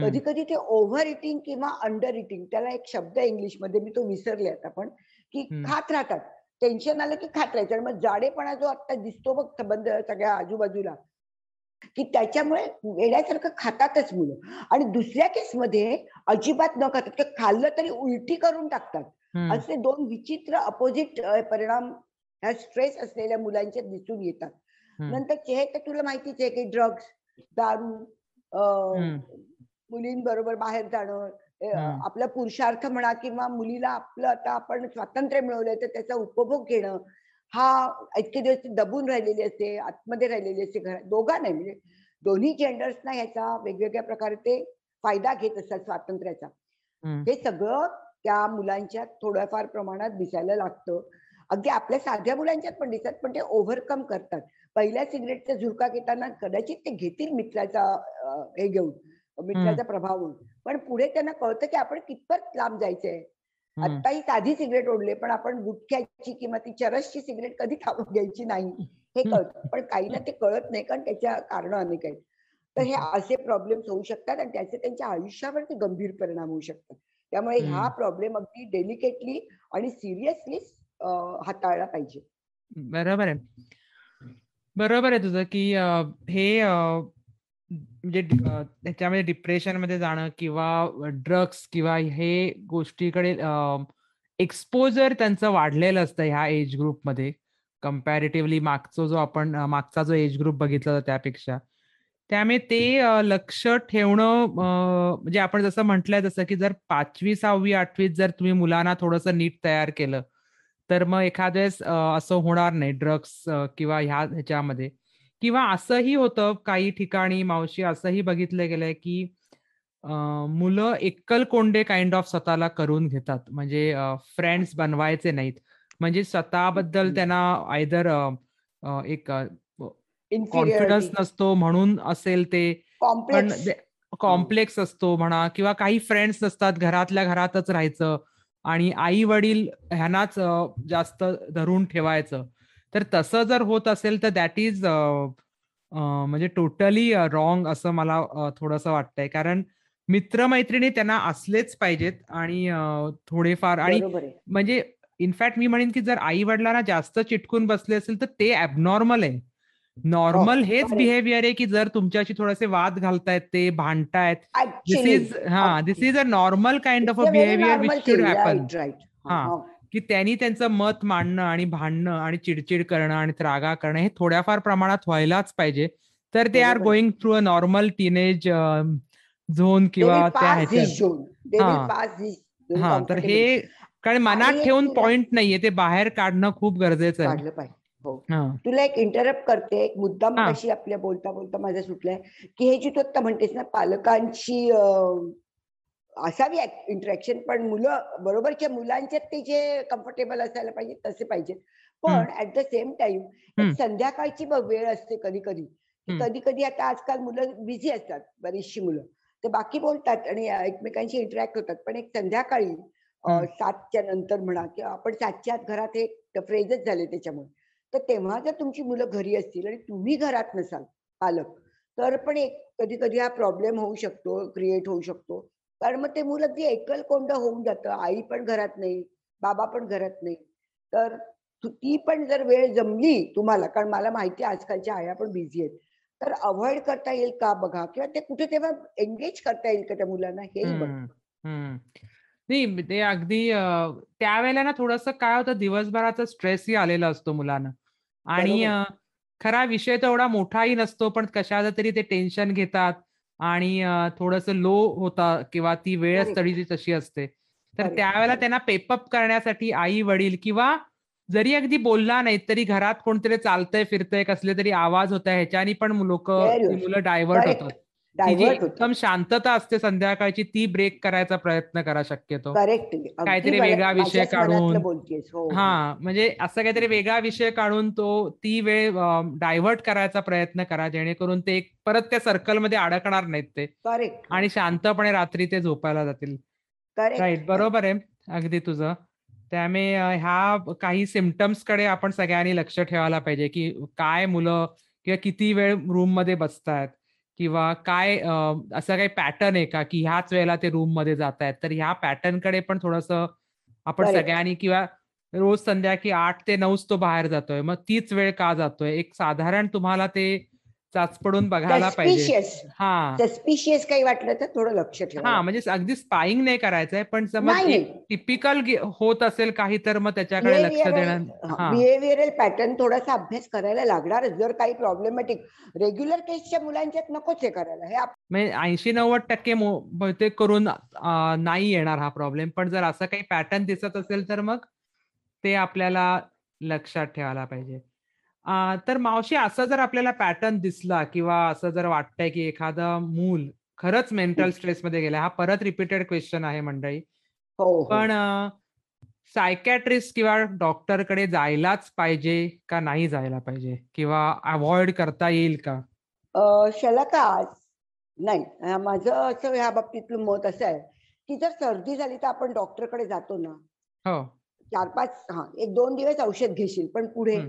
कधी कधी ते ओव्हर इटिंग किंवा अंडर इटिंग त्याला एक शब्द इंग्लिशमध्ये मी तो विसरले आता पण की. खात राहतात. टेन्शन आलं की खात राहायचं आणि मग जाडेपणा जो आता दिसतो बघ संबंध सगळ्या आजूबाजूला की त्याच्यामुळे वेड्यासारखं खातातच मुलं आणि दुसऱ्या केसमध्ये अजिबात न खातात ते खाल्लं तरी उलटी करून टाकतात. असे दोन विचित्र अपोजिट परिणाम ह्या स्ट्रेस असलेल्या मुलांचे दिसून येतात. नंतर हे तर तुला माहितीच आहे की ड्रग्स दारू. मुलींबरोबर बाहेर जाणं. आपला पुरुषार्थ म्हणा किंवा मुलीला आपलं आता आपण स्वातंत्र्य मिळवलंय तर त्याचा उपभोग घेणं हा इतके दिवस दबून राहिलेली असते आतमध्ये राहिलेली असते घरात दोघा नाही म्हणजे दोन्ही जेंडर्सना ह्याचा वेगवेगळ्या प्रकारे ते फायदा घेत असतात स्वातंत्र्याचा. हे. सगळं त्या मुलांच्या थोड्याफार प्रमाणात दिसायला लागतं. अगदी आपल्या साध्या मुलांच्यात पण दिसतात पण ते ओव्हरकम करतात. पहिल्या सिगरेटचा झुरका घेताना कदाचित ते घेतील मित्राचा हे घेऊन मित्राचा प्रभाव पण पुढे त्यांना कळतं की आपण कितपत लांब जायचंय. आता ही साधी सिगरेट ओढली पण आपण गुटख्याची किंवा ती चरसची सिगरेट कधी थांबून घ्यायची नाही हे कळतं. पण काहींना ते कळत नाही कारण त्याच्या कारण अनेक आहेत. तर हे असे प्रॉब्लेम्स होऊ शकतात आणि त्याचे त्यांच्या आयुष्यावरती गंभीर परिणाम होऊ शकतात. त्यामुळे हा. प्रॉब्लेम अगदी डेलिकेटली आणि सिरियसली हाताळला पाहिजे. बरोबर आहे. बरोबर आहे तुझं की हे म्हणजे त्याच्यामध्ये डिप्रेशनमध्ये जाणं किंवा ड्रग्स किंवा हे गोष्टीकडे एक्सपोजर त्यांचं वाढलेलं असतं ह्या एज ग्रुपमध्ये. कम्पॅरेटिव्हली मागचा जो आपण मागचा जो एज ग्रुप बघितला होता त्यापेक्षा. त्यामुळे ते लक्ष ठेवणं म्हणजे आपण जसं म्हटलंय तसं की जर पाचवी सहावी आठवीत जर तुम्ही मुलांना थोडंसं नीट तयार केलं तर मग एखाद्या वेळेस असं होणार नाही ड्रग्स किंवा ह्या ह्याच्यामध्ये. किंवा असंही होतं काही ठिकाणी मावशी असंही बघितलं गेलंय की मुलं एकलकोंडे काइंड ऑफ स्वतःला करून घेतात. म्हणजे फ्रेंड्स बनवायचे नाहीत. म्हणजे स्वतःबद्दल. त्यांना आयदर एक कॉन्फिडन्स नसतो म्हणून असेल ते पण कॉम्प्लेक्स असतो म्हणा किंवा काही फ्रेंड्स नसतात घरातल्या घरातच राहायचं आणि आई वडील ह्यांनाच जास्त धरून ठेवायचं. तर तसं जर होत असेल तर दॅट इज म्हणजे टोटली रॉंग असं मला थोडंसं वाटतंय. कारण मित्रमैत्रिणी त्यांना असलेच पाहिजेत आणि थोडेफार आणि म्हणजे इनफॅक्ट मी म्हणेन की जर आई वडिलांना जास्त चिटकून बसले असेल तर ते ऍबनॉर्मल आहे. नॉर्मल हो, हेच. बिहेवियर आहे. की जर तुमच्याशी थोडेसे वाद घालतायत ते भांडतायत. दिस इज हा this is a normal kind of a behaviour which should happen right हा. की त्यांनी त्यांचं मत मांडणं आणि भांडणं आणि चिडचिड करणं आणि त्रागा करणं हे थोड्याफार प्रमाणात व्हायलाच पाहिजे. तर ते are. Going through a normal teenage zone किंवा त्या ह्याच्यात. हा. तर हे कारण मनात ठेवून पॉइंट नाहीये ते बाहेर काढणं खूप गरजेचं आहे. हो. तुला एक इंटरप्ट करते एक मुद्दा. मगाशी आपल्या बोलता बोलता माझा सुटलाय की हे जी तू आता म्हणतेस ना पालकांची असावी इंटरॅक्शन पण मुलं बरोबरच्या मुलांच्यात ते जे कम्फर्टेबल असायला पाहिजे तसे पाहिजे पण ऍट द सेम टाइम. संध्याकाळची बघ वेळ असते कधी कधी. कधी कधी आता आजकाल मुलं बिझी असतात बरीचशी मुलं ते बाकी बोलतात आणि एकमेकांशी इंटरॅक्ट होतात पण एक संध्याकाळी. सातच्या नंतर म्हणा किंवा आपण सातच्या आत घरात हे फ्रेजच झाले त्याच्यामुळे तर तेव्हा जर तुमची मुलं घरी असतील आणि तुम्ही घरात नसाल पालक तर पण एक कधी कधी हा प्रॉब्लेम होऊ शकतो क्रिएट होऊ शकतो कारण मग ते मुलं अगदी एकल कोंड होऊन जातं. आई पण घरात नाही बाबा पण घरात नाही. तर तु- ती पण जर वेळ जमली तुम्हाला कारण मला माहिती आजकालच्या आया पण बिझी आहेत. तर अवॉइड करता येईल का बघा? किंवा ते कुठे तेव्हा एंगेज करता येईल का त्या मुलांना? हेही बघा हम्म, हम्म. नाही ते अगदी त्यावेळेला ना थोडंसं काय होतं दिवसभराचा स्ट्रेसही आलेला असतो मुलांना. आणि खरा विषय तर एवढा मोठाही नसतो पण कशाचं तरी ते टेन्शन घेतात. आणि थोडंसं लो होता किंवा ती वेळच Correct. तरी तशी असते तर त्यावेळेला. त्यांना पेपअप करण्यासाठी आई वडील किंवा जरी अगदी बोलला नाही तरी घरात कोणतरी चालतंय फिरतंय कसले तरी आवाज होत ह्याच्यानी पण लोक. मुलं डायव्हर्ट. होतात एकदम शांतता असते संध्याकाळची ती ब्रेक करायचा प्रयत्न करा शक्यतो. करेक्ट काहीतरी वेगळा विषय काढून. हो. हो. म्हणजे असं काहीतरी वेगळा विषय काढून तो ती वेळ डायव्हर्ट करायचा प्रयत्न करा जेणेकरून ते एक- परत त्या सर्कलमध्ये अडकणार नाहीत ते. करेक्ट आणि शांतपणे रात्री ते झोपायला जातील. राईट बरोबर आहे. अगदी तुझं. त्यामुळे ह्या काही सिमटम्सकडे आपण सगळ्यांनी लक्ष ठेवायला पाहिजे की काय मुलं किंवा किती वेळ रूममध्ये बसतायत. किंवा काय असं काही पॅटर्न आहे का की ह्याच वेळेला ते रूममध्ये जात आहेत तर ह्या पॅटर्नकडे पण थोडस आपण. सगळ्यांनी किंवा रोज संध्याकाळी आठ ते नऊच तो बाहेर जातोय. मग तीच वेळ का जातोय? एक साधारण तुम्हाला ते चाचपडून बघायला पाहिजे. हा. सस्पिशियस काही वाटलं तर थोडं लक्ष ठेवा. हा म्हणजे अगदी स्पाईंग नाही करायचंय पण समज टिपिकल होत असेल काही तर मग त्याच्याकडे लक्ष देणं हा बिहेवियरल पॅटर्न थोडासा अभ्यास करायला लागणारच जर काही प्रॉब्लेमॅटिक रेग्युलर केसच्या मुलांच्यात नकोच हे करायला. हे म्हणजे ऐंशी नव्वद टक्के बहुतेक करून नाही येणार हा प्रॉब्लेम पण जर असं काही पॅटर्न दिसत असेल तर मग ते आपल्याला लक्षात ठेवायला पाहिजे. तर मावशी असं जर आपल्याला पॅटर्न दिसला किंवा असं जर वाटतंय की एखादं मूल खरंच मेंटल स्ट्रेस मध्ये गेलाय हा परत रिपीटेड क्वेश्चन आहे मंडळी. हो हो. पण सायकॅट्रिस्ट किंवा डॉक्टरकडे जायलाच पाहिजे का नाही जायला पाहिजे? किंवा अवॉइड करता येईल का? अ, शलाका आज? नाही. माझं असं ह्या बाबतीतलं मत असं आहे की जर सर्दी झाली तर आपण डॉक्टरकडे जातो ना. हो. चार पाच हा एक दोन दिवस औषध घेशील पण पुढे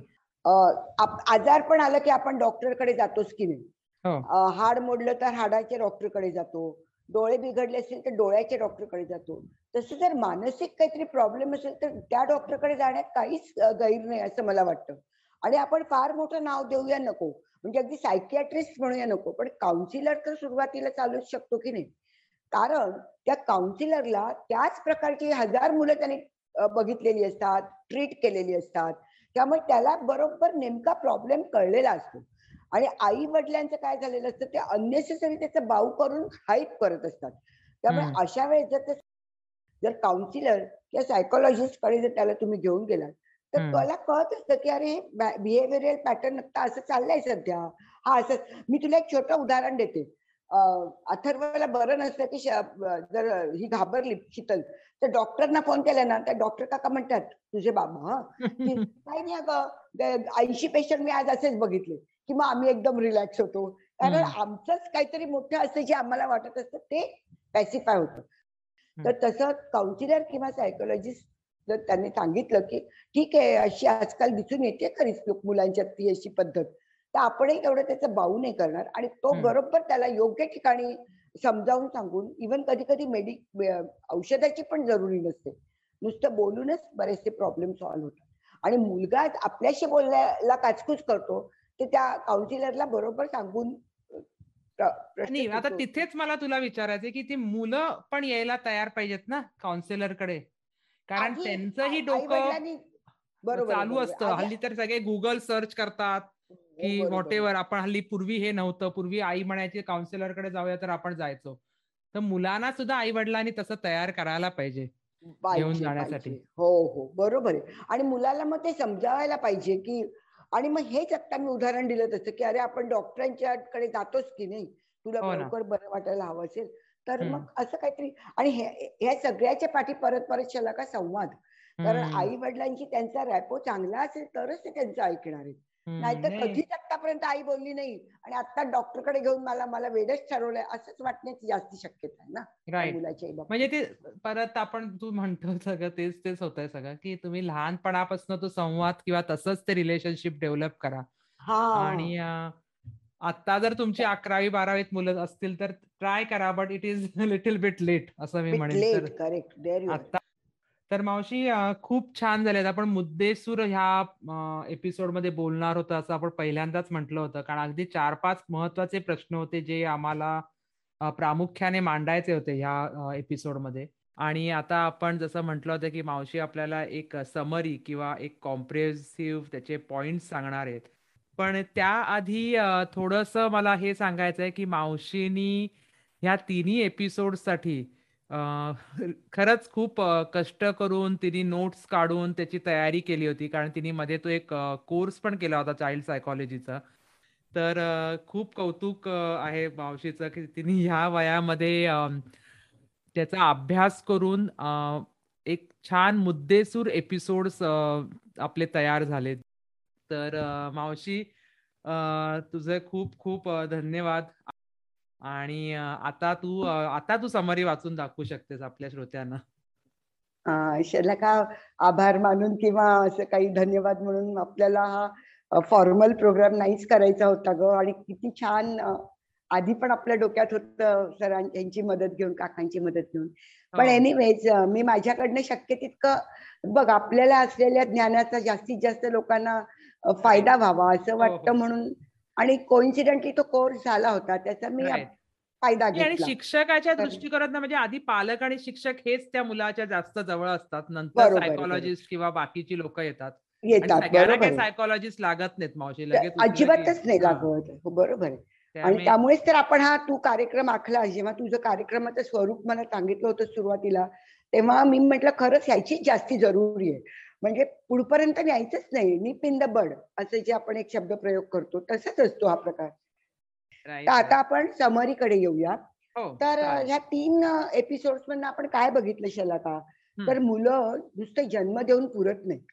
आजार पण आलं की आपण डॉक्टरकडे जातोच की नाही. हो. हाड मोडलं तर हाडाच्या डॉक्टरकडे जातो. डोळे बिघडले असतील तर डोळ्याच्या डॉक्टरकडे जातो. तसं जर मानसिक काहीतरी प्रॉब्लेम असेल तर त्या डॉक्टरकडे जाण्यात काहीच गैर नाही असं मला वाटतं. आणि आपण फार मोठं नाव देऊया नको. म्हणजे अगदी सायकियाट्रिस्ट म्हणूया नको. पण काउन्सिलर तर सुरुवातीला चालूच शकतो की नाही. कारण त्या काउन्सिलरला त्याच प्रकारची हजार मुलं त्यांनी बघितलेली असतात ट्रीट केलेली असतात. त्यामुळे त्याला बरोबर नेमका प्रॉब्लेम कळलेला असतो आणि आई वडिलांचं काय झालेलं असतं ते अननेसेसरी त्याचं बाऊ करून हाईट करत असतात त्यामुळे. अशा वेळेस जर ते जर काउन्सिलर किंवा सायकोलॉजिस्टकडे जर त्याला तुम्ही घेऊन गेलात तर. त्याला कळत असतं की अरे बिहेवियरल पॅटर्न आता असं चाललंय सध्या हा असं मी तुला एक छोटं उदाहरण देते अथर्वला बरं नसतं की जर ही घाबरली शीतल. तर डॉक्टरना फोन केला ना तर डॉक्टर काका म्हणतात तुझे बाबा हा? की काही नाही अगं ऐंशी पेशंट मी आज असेच बघितले की मग आम्ही एकदम रिलॅक्स होतो. कारण. आमचंच काहीतरी मोठं असतं जे आम्हाला वाटत असतं ते पॅसिफाय होतं. तर तसं काउन्सिलर किंवा सायकोलॉजिस्ट जर त्यांनी सांगितलं की ठीक आहे अशी आजकाल दिसून येते खरीच लोक मुलांच्यात ती अशी पद्धत. तर आपणही तेवढं त्याचं बाऊ नाही करणार आणि तो. बरोबर त्याला योग्य ठिकाणी समजावून सांगून इव्हन कधी कधी मेडि औषधाची पण जरुरी नसते नुसतं बोलूनच बरेचसे प्रॉब्लेम सॉल्व्ह होतात आणि मुलगा आपल्याशी बोलायला काचकूच करतो ते त्या काउन्सिलरला बरोबर सांगून नाही आता. तिथेच मला तुला विचारायचं की ती मुलं पण यायला तयार पाहिजेत ना काउन्सिलरकडे कारण त्यांचंही डोकं बरोबर चालू. असतं हल्ली तर सगळे गुगल सर्च करतात की बरोबर. व्हॉट. एव्हर आपण हल्ली पूर्वी हे नव्हतं. पूर्वी आई म्हणायची काउन्सिलरकडे जाऊया तर आपण जायचो. तर मुलांना सुद्धा आई वडिलांनी तसं तयार करायला पाहिजे घेऊन जाण्यासाठी. हो हो. बरोबर आहे. आणि मुलाला मग ते समजावायला पाहिजे की आणि मग हेच आता मी उदाहरण दिलं तसं की अरे आपण डॉक्टरांच्याकडे जातोच की नाही? तुला हो ना. लवकर बरं वाटायला हवं असेल तर. मग असं काहीतरी आणि हे ह्या सगळ्याच्या पाठी परत परत चला का संवाद? कारण आई वडिलांची त्यांचा रॅपो चांगला असेल तरच ते त्यांचं ऐकणार आहेत. नाहीतर नाही. कधीच आतापर्यंत आई बोलली नाही. आणि आता डॉक्टरकडे घेऊन मला मला वेडच ठरवलंय. असंच वाटण्याची जास्त शक्यता आहे ना. मुलाच्या. म्हणजे ते परत आपण तू म्हणतो सगळं तेच तेच होतंय सगळं की तुम्ही लहानपणापासून तो संवाद किंवा तसंच ते रिलेशनशिप डेव्हलप करा. हा. आणि आता जर तुमची अकरावी बारावीत मुलं असतील तर ट्राय करा but it is little bit late असं मी म्हणेन. तर मावशी खूप छान झालेत. आपण मुद्देसूर ह्या एपिसोडमध्ये बोलणार होतो असं आपण पहिल्यांदाच म्हटलं होतं. कारण अगदी चार पाच महत्त्वाचे प्रश्न होते जे आम्हाला प्रामुख्याने मांडायचे होते ह्या एपिसोडमध्ये. आणि आता आपण जसं म्हटलं होतं, की मावशी आपल्याला एक समरी किंवा एक कॉम्प्रिहेन्सिव्ह त्याचे पॉइंट सांगणार आहेत. पण त्याआधी थोडंसं मला हे सांगायचं आहे, की मावशीनी ह्या तिन्ही एपिसोडसाठी साठी खरंच खूप कष्ट करून तिने नोट्स काढून त्याची तयारी केली होती. कारण तिने मध्ये तो एक कोर्स पण केला होता चाइल्ड सायकॉलॉजीचा. तर खूप कौतुक आहे मावशीचं, की तिने ह्या वयामध्ये त्याचा अभ्यास करून एक छान मुद्देसूर एपिसोड्स आपले तयार झाले तर मावशी तुझे खूप खूप धन्यवाद. आणि आता तू आता तू समरी वाचून दाखवू शकतेस आपल्या श्रोत्यांना. कशाला का आभार मानून किंवा असं काही धन्यवाद म्हणून आपल्याला हा फॉर्मल प्रोग्राम नाहीच करायचा होता गं आणि किती छान आधी पण आपल्या डोक्यात होतं सरां यांची मदत घेऊन, काकांची मदत घेऊन. पण हो. एनिवेज मी माझ्याकडनं शक्य तितकं बघ आपल्याला असलेल्या ज्ञानाचा जास्तीत जास्त लोकांना फायदा. व्हावा असं हो, वाटतं हो. म्हणून आणि कोइन्सिडेंटली तो कोर्स झाला होता. त्याचा मी. फायदा आणि. शिक्षकाच्या तर दृष्टिकोनातनं म्हणजे आधी पालक आणि शिक्षक हेच त्या मुलाच्या जास्त जवळ असतात. नंतर. सायकॉलॉजिस्ट किंवा बाकीची लोकं येतात. येतात. सायकॉलॉजिस्ट लागत नाहीत मावशी. लगेच अजिबातच नाही. लागत. हो, बरोबर आहे. आणि त्यामुळे त्यामुळेच तर आपण हा तू कार्यक्रम आखला. जेव्हा तुझं कार्यक्रमाचं स्वरूप मला सांगितलं होतं सुरुवातीला, तेव्हा मी म्हटलं खरंच ह्याचीच जास्ती जरुरी आहे. म्हणजे पुढपर्यंत न्यायचंच नाही. निप इन द बड असे जे आपण एक शब्दप्रयोग करतो तसाच असतो हा प्रकार. तर आता. आपण समरीकडे येऊया. हो, तर. ह्या 3 अ, एपिसोड्समधनं आपण काय बघितलं शलाका? तर मुलं नुसते जन्म देऊन पुरत नाहीत.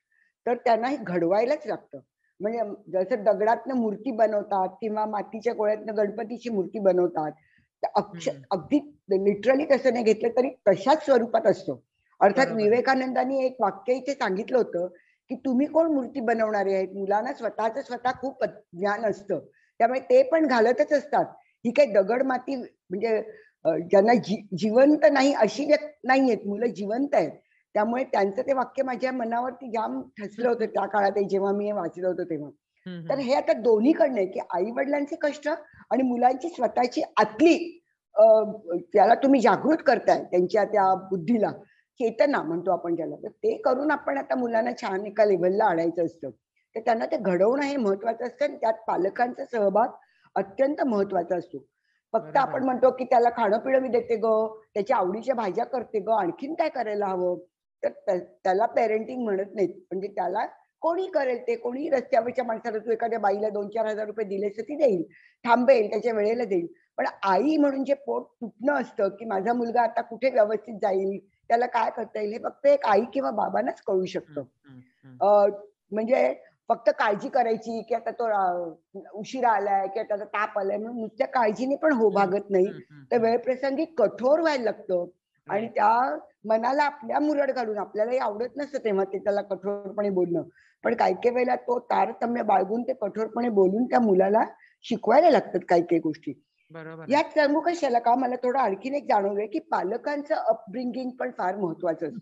तर त्यांना हे घडवायलाच लागतं. म्हणजे जसं दगडातनं मूर्ती बनवतात किंवा मातीच्या गोळ्यातनं गणपतीची मूर्ती बनवतात. अगदी लिटरली तसं नाही घेतलं तरी तशाच स्वरूपात असतो. अर्थात. विवेकानंदांनी एक वाक्य इथे सांगितलं होतं, की तुम्ही कोण मूर्ती बनवणारे आहेत? मुलांना स्वतःचं स्वतः खूप ज्ञान असतं. त्यामुळे ते पण घालतच असतात. ही काही दगड माती म्हणजे ज्यांना जी जिवंत नाही अशी व्यक् नाहीयेत. मुलं जिवंत आहेत. त्यामुळे त्यांचं ते वाक्य माझ्या मनावरती जाम ठसलं होतं त्या काळात जेव्हा मी हे वाचलं होतं तेव्हा. तर हं. आता दोन्हीकडनं आहे, की आई-वडिलांचे कष्ट आणि मुलांची स्वतःची आतली त्याला तुम्ही जागृत करताय त्यांच्या त्या बुद्धीला. चेतना म्हणतो आपण ज्याला. तर ते करून आपण आता मुलांना छान एका लेव्हलला आणायचं असतं. तर त्यांना ते घडवणं हे महत्वाचं असतं आणि त्यात पालकांचा सहभाग अत्यंत महत्त्वाचा असतो. फक्त आपण. म्हणतो, की त्याला खाणं-पिणं मी देते गं, त्याच्या आवडीच्या भाज्या करते गं, आणखीन काय करायला हवं? तर त्या त्याला पेरेंटिंग म्हणत नाहीत. म्हणजे त्याला कोणी करेल ते, कोणीही रस्त्यावरच्या माणसाला तू एखाद्या बाईला ₹2,000-4,000 दिलेस तर ती देईल. थांबेल, त्याच्या वेळेला देईल. पण आई म्हणून जे पोट तुटणं असतं, की माझा मुलगा आता कुठे व्यवस्थित जाईल, त्याला काय करता येईल, हे फक्त एक आई किंवा बाबांनाच कळू शकतं. म्हणजे फक्त काळजी करायची, की आता तो उशिरा आलाय किंवा त्याचा ताप आलाय म्हणून नुसत्या काळजीने पण हो भागत नाही. तर. वेळप्रसंगी कठोर व्हायला लागतं आणि. त्या मनाला आपल्या मुरड घालून आपल्यालाही आवडत नसतं तेव्हा ते त्याला कठोरपणे बोलणं. पण काही-काही वेळेला तो तारतम्य बाळगून ते कठोरपणे बोलून त्या मुलाला शिकवायला लागतात काही-काही गोष्टी. बरोबर आहे. यात सांगू कशाला का मला थोडं आणखीन एक जाणवलंय, की पालकांचं अपब्रिंगिंग पण फार महत्वाचं असतं.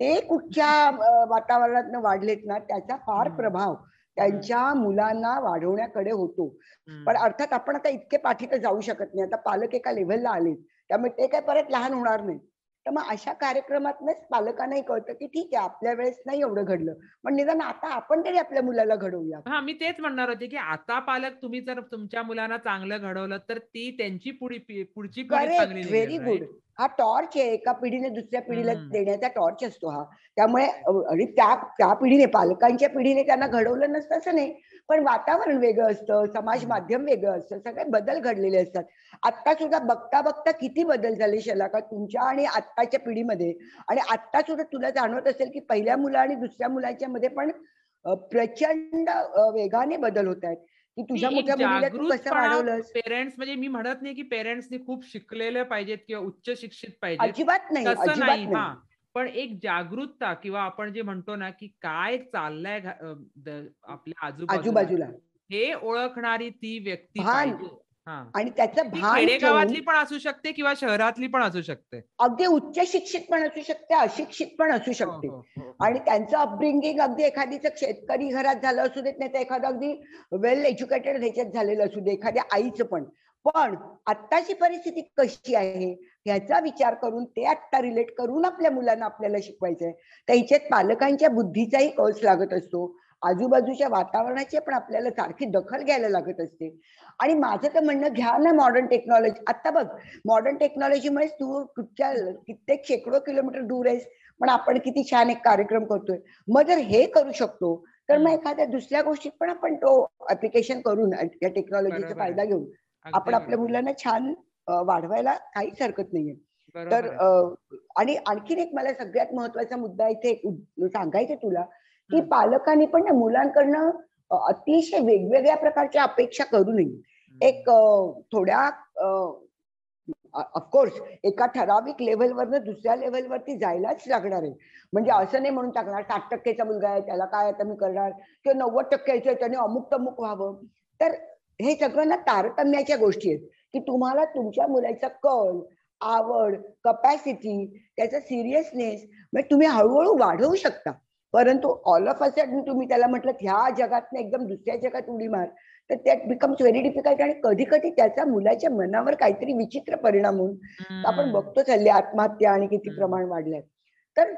ते कुठच्या अ, वातावरणातनं वाढलेत ना, त्याचा फार प्रभाव त्यांच्या मुलांना वाढवण्याकडे होतो. पण. अर्थात आपण आता इतके पाठी तर जाऊ शकत नाही. आता पालक एका लेव्हलला आलेत. त्यामुळे ते काही परत लहान होणार नाहीत. तर मग अशा कार्यक्रमातनंच पालकांनाही कळतं, की ठीक आहे आपल्या वेळेस नाही एवढं घडलं. पण निदान आता आपण तरी आपल्या मुलाला घडवूया. हां, मी तेच म्हणणार होते, की आता पालक तुम्ही जर तुमच्या मुलांना चांगलं घडवलं, तर ती त्यांची पुढी पुढची व्हेरी गुड. हा टॉर्च आहे. एका पिढीने दुसऱ्या पिढीला. देण्याचा टॉर्च असतो हा. त्यामुळे आणि त्या त्या पिढीने पालकांच्या पिढीने त्यांना घडवलं नसतं असं नाही. पण वातावरण वेगळं असतं, समाज. माध्यम वेगळं असतं, सगळे बदल घडलेले असतात. आत्ता सुद्धा बघता-बघता किती बदल झाले शलाका तुमच्या आणि आत्ताच्या पिढीमध्ये आणि आत्ता सुद्धा तुला जाणवत असेल, की पहिल्या मुलं आणि दुसऱ्या मुलांच्यामध्ये पण अ, प्रचंड वेगाने बदल होत आहेत, की तुझ्या मोठ्या मुलीला तू कसं वाढवलंस? पेरेंट्स म्हणजे मी म्हणत नाही, की पेरेंट्सनी खूप शिकलेले पाहिजेत किंवा उच्च शिक्षित पाहिजेत. अजिबात नाही अजिबात नाही. पण एक जागरूकता किंवा आपण जे म्हणतो ना, की काय चाललंय आपल्या आजूबाजूला. हे ओळखणारी ती व्यक्ती. हा आणि त्याचं खेडेगावातली पण असू शकते किंवा शहरातली पण असू शकते अगदी उच्च शिक्षित पण असू शकते अशिक्षित पण असू हो, शकते हो, हो. आणि त्यांचं अपब्रिंगिंग अगदी एखादीच शेतकरी घरात झालं असू देत नाही तर एखादं अगदी वेल एज्युकेटेड ह्याच्यात झालेलं असू दे एखाद्या आईचं पण पण आत्ताची परिस्थिती कशी आहे ह्याचा विचार करून ते आत्ता रिलेट करून आपल्या मुलांना आपल्याला शिकवायचंय तर ह्याच्यात पालकांच्या बुद्धीचाही कळस लागत असतो. आजूबाजूच्या वातावरणाची पण आपल्याला सारखी दखल घ्यायला लागत असते. आणि माझं तर म्हणणं घ्या ना मॉडर्न टेक्नॉलॉजी आता बघ मॉडर्न टेक्नॉलॉजीमुळे तू कुठच्या कित्येक शेकडो किलोमीटर दूर आहेस पण आपण किती छान एक कार्यक्रम करतोय. मग जर हे करू शकतो तर मग. एखाद्या दुसऱ्या गोष्टीत पण आपण तो ऍप्लिकेशन करून या टेक्नॉलॉजीचा फायदा घेऊन आपण आपल्या. मुलांना छान वाढवायला काहीच हरकत नाहीये. तर आणि आणखीन एक मला सगळ्यात महत्त्वाचा मुद्दा इथे सांगायचं तुला की. पालकांनी पण ना मुलांकडनं अतिशय वेगवेगळ्या प्रकारच्या अपेक्षा करू नये. एक थोड्या ऑफकोर्स एका ठराविक लेव्हलवरनं दुसऱ्या लेव्हलवरती जायलाच लागणार आहे. म्हणजे असं नाही म्हणून टाकणार साठ टक्केचा मुलगा आहे त्याला काय आता मी करणार? किंवा नव्वद टक्क्याचं आहे त्याने अमुक तमुक व्हावं. तर हे सगळं ना तारतम्याच्या गोष्टी आहेत की तुम्हाला तुमच्या मुलाचा कल आवड कपॅसिटी त्याचा सिरियसनेस म्हणजे तुम्ही हळूहळू वाढवू शकता परंतु ऑल ऑफ अ तुम्ही त्याला म्हटलं ह्या जगात एकदम दुसऱ्या जगात उडी मार तर दॅट बिकम्स व्हेरी डिफिकल्ट आणि कधी कधी त्याचा मुलाच्या मनावर काहीतरी विचित्र परिणाम होऊन आपण. बघतोच हल्ली आत्महत्या आणि किती. प्रमाण वाढलंय तर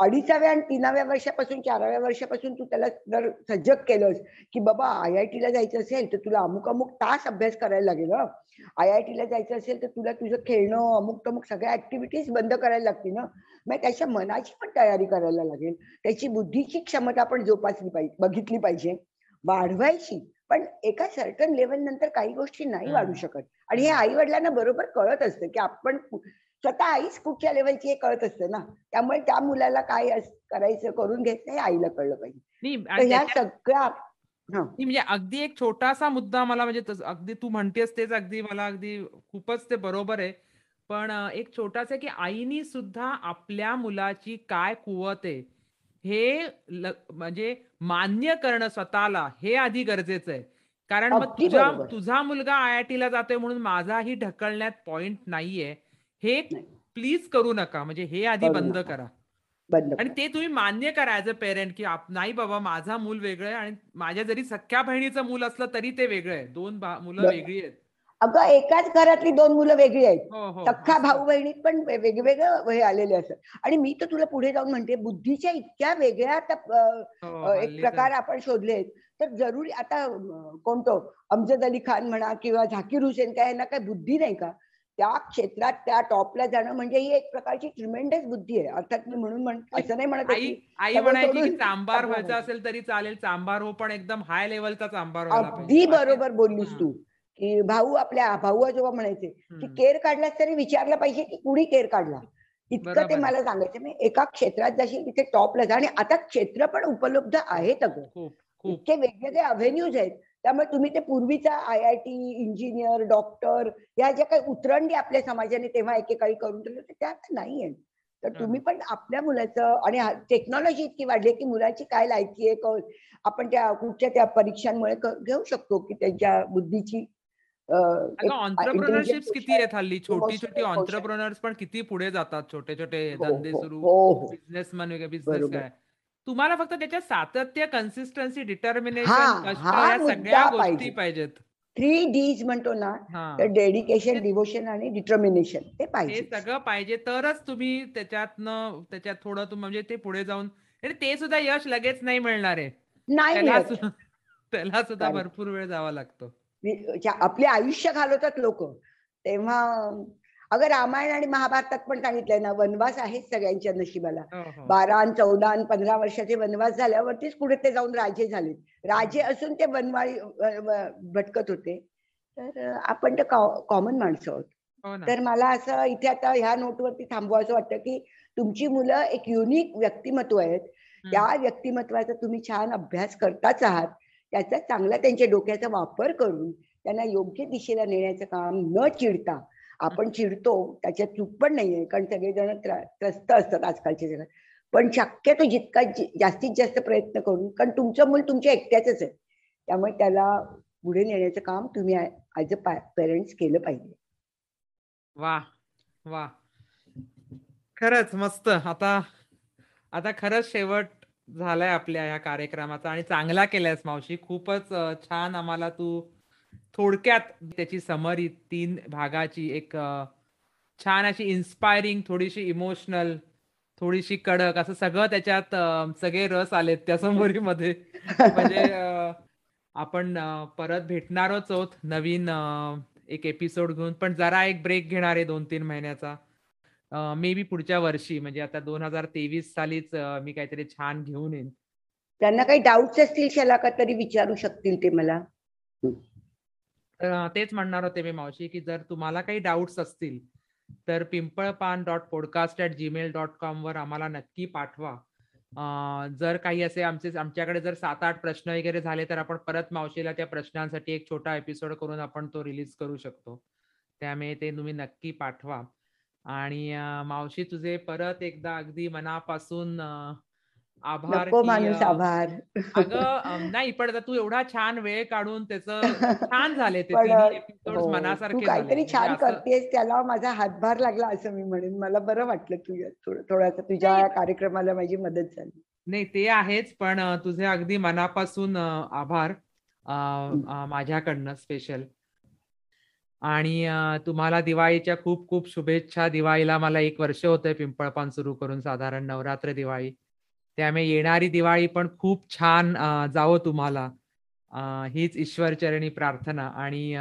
अडीचाव्या आणि तीनाव्या वर्षापासून चाराव्या वर्षापासून तू त्याला जर सजग केलंस की बाबा आय आय टीला जायचं असेल तर तुला अमुक अमुक तास अभ्यास करायला लागेल आय आय टीला जायचं असेल तर तुला तुझं खेळणं अमुक तमुक सगळ्या ऍक्टिव्हिटीज बंद करायला लागतील ना मग त्याच्या मनाची पण तयारी करायला लागेल. त्याची बुद्धीची क्षमता पण जोपासली पाहिजे बघितली पाहिजे. वाढवायची पण एका सर्टन लेवल नंतर काही गोष्टी नाही. वाढू शकत. आणि हे आई वडिलांना बरोबर कळत असतं की आपण स्वतः आईच कुठच्या लेवलची हे कळत असतं ना. त्यामुळे त्या मुलाला काय करायचं करून घेत नाही आईला कळलं पाहिजे. ह्या सगळ्या म्हणजे अगदी एक छोटासा मुद्दा मला म्हणजे अगदी तू म्हणतेस तेच अगदी मला अगदी खूपच ते बरोबर आहे. पण एक छोटासा की आईनी सुद्धा आपल्या मुलाची काय कुवत आहे हे म्हणजे मान्य करणं स्वतःला हे आधी गरजेचं आहे. कारण मग तुझा. तुझा मुलगा आय आय टीला जातोय म्हणून माझाही ढकलण्यात पॉइंट नाहीये. हे. प्लीज करू नका म्हणजे हे आधी बंद. करा आणि. ते तुम्ही मान्य करा ऍज अ पेरेंट की आप- नाही बाबा माझा मूल वेगळं आहे आणि माझ्या जरी सख्या बहिणीचं मूल असलं तरी ते वेगळं आहे दोन मुलं. वेगळी आहेत अगं एकाच घरातली दोन मुलं वेगळी आहेत हो हो सख्खा. भाऊ बहिणीत पण वेगवेगळं हे आलेले असतात आणि मी तर तुला पुढे जाऊन म्हणते बुद्धीच्या इतक्या वेगळ्या हो, एक प्रकार आपण शोधले आहेत तर जरुरी आता कोणतो अमजद अली खान म्हणा किंवा झाकीर हुसेन काय यांना काय बुद्धी नाही का त्या क्षेत्रात त्या टॉपला जाणं म्हणजे ही एक प्रकारची ट्रिमेंडस बुद्धी आहे अर्थात मी म्हणून म्हण असं नाही म्हणत आई आई म्हणायची की सगळं व्हायचा. असेल तरी चालेल चांभार हो पण एकदम हाय लेवलचा व्हायला अगदी. बरोबर बोललीस. तू की भाऊ आपल्या भाऊ आजोबा म्हणायचे की. केर काढलास तरी विचारलं पाहिजे की कुणी केर काढला इतकं ते. मला सांगायचं मी एका क्षेत्रात जशी तिथे टॉपला जा आणि आता क्षेत्र पण उपलब्ध आहेत अगं इतके वेगवेगळे अव्हेन्यूज आहेत त्यामुळे तुम्ही ते पूर्वीचा I I T engineer doctor या ज्या काही उतरंडी आपल्या समाजाने तेव्हा एकेकाळी करून ठेवलं त्या आता नाही आहेत तर तुम्ही पण आपल्या मुलाचं आणि टेक्नॉलॉजी इतकी वाढली की मुलाची काय लायकी आहे क- आपण त्या कुठच्या त्या परीक्षांमुळे घेऊ शकतो की त्यांच्या बुद्धीची ऑन्टरप्रिनरशिप किती आहेत हल्ली? छोटी छोटी. ऑन्टरप्रिनर्स पण किती पुढे जातात? छोटे छोटे हो, धंदे हो, सुरू हो हो. बिझनेसमॅन वगैरे बिझनेस. काय? तुम्हाला फक्त त्याच्यात सातत्य कन्सिस्टन्सी डिटर्मिनेशन कष्ट या मुद्दा सगळ्या गोष्टी पाहिजे. पाहिजेत. थ्री डीज म्हणतो ना तर डेडिकेशन डिवोशन आणि डिटर्मिनेशन ते पाहिजे. सगळं पाहिजे तरच तुम्ही त्याच्यातनं त्याच्यात थोडं म्हणजे ते पुढे जाऊन ते सुद्धा यश लगेच नाही मिळणार. आहे नाही त्याला सुद्धा. भरपूर वेळ जावा लागतो. आपले आयुष्य घालवतात लोक तेव्हा अगं रामायण आणि महाभारतात पण सांगितलंय ना वनवास आहेच सगळ्यांच्या नशिबाला. हो, हो. बारा आणि चौदा आणि पंधरा वर्षाचे वनवास झाल्यावरतीच पुढे ते जाऊन राजे झालेत. राजे असून ते वनवाळी भटकत होते. तर आपण तर कॉमन माणसं आहोत. हो तर मला असं इथे आता ह्या नोटवरती थांबवा असं वाटतं की तुमची मुलं एक युनिक व्यक्तिमत्व आहेत. त्या व्यक्तिमत्वाचा तुम्ही छान अभ्यास करताच आहात. त्याचा चांगला त्यांच्या डोक्याचा वापर करून त्यांना योग्य दिशेला नेण्याचं काम न चिडता आपण चिडतो त्याच्यात चूक पण नाहीये कारण सगळेजण त्रस्त असतात आजकालचे जगात पण शक्यतो जितका जास्तीत जास्त प्रयत्न करून कारण तुमचं मूल तुमच्या एकट्याच आहे. त्यामुळे त्याला पुढे नेण्याचं काम तुम्ही ऍज अ पेरेंट्स केलं पाहिजे. वा वा. खरंच मस्त. आता आता खरंच शेवट झालाय आपल्या ह्या कार्यक्रमाचा आणि चांगला केलायस मावशी. खूपच छान आम्हाला तू थोडक्यात त्याची समरी तीन भागाची एक छान अशी इन्स्पायरिंग थोडीशी इमोशनल थोडीशी कडक असं सगळं त्याच्यात सगळे रस आलेत त्या समरीमध्ये. म्हणजे आपण परत भेटणारच आहोत नवीन एक एपिसोड घेऊन. पण जरा एक ब्रेक घेणार आहे दोन तीन महिन्याचा. मे बी पुढच्या वर्षी. म्हणजे आता दोन हजार तेवीस सालीच मी काहीतरी छान घेऊन येईन. त्यांना काही डाऊट्स असतील शलाका तरी विचारू शकतील ते मला. तेच म्हणणार होते मी मावशी की जर तुम्हाला काही डाऊट्स असतील तर Pimpalpan dot podcast at Gmail dot com वर आम्हाला नक्की पाठवा. जर काही असे आमचे आमच्याकडे जर सात आठ प्रश्न वगैरे झाले तर आपण परत मावशीला त्या प्रश्नांसाठी एक छोटा एपिसोड करून आपण तो रिलीज करू शकतो. त्यामुळे ते तुम्ही नक्की पाठवा. आणि मावशी तुझे परत एकदा अगदी मनापासून आभार माणूस आभार. अगं नाही पण तू एवढा छान वेळ काढून त्याचं छान झाले ते हो मनासारखे झाले काहीतरी म्हणजे छान करतेस त्याला माझा हातभार लागला असं मी म्हणेन. मला बरं वाटलं तुझ्या थोडं थोडासा तुझ्या कार्यक्रमाला माझी मदत झाली. नाही ते आहेच पण तुझे अगदी मनापासून आभार माझ्याकडनं स्पेशल आणि तुम्हाला दिवाळीच्या खूप खूप शुभेच्छा. दिवाळीला मला एक वर्ष होतंय पिंपळपान सुरू करून साधारण नवरात्र दिवाळी. त्यामुळे येणारी दिवाळी पण खूप छान जावो तुम्हाला. हीच ईश्वरचरणी प्रार्थना. आणि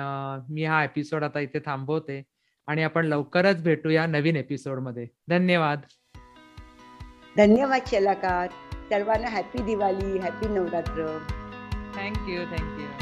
मी हा एपिसोड आता इथे थांबवते. आणि आपण लवकरच भेटूया नवीन एपिसोडमध्ये. धन्यवाद. धन्यवाद शलाकार सर्वांना happy Diwali happy Navratri. Thank you thank you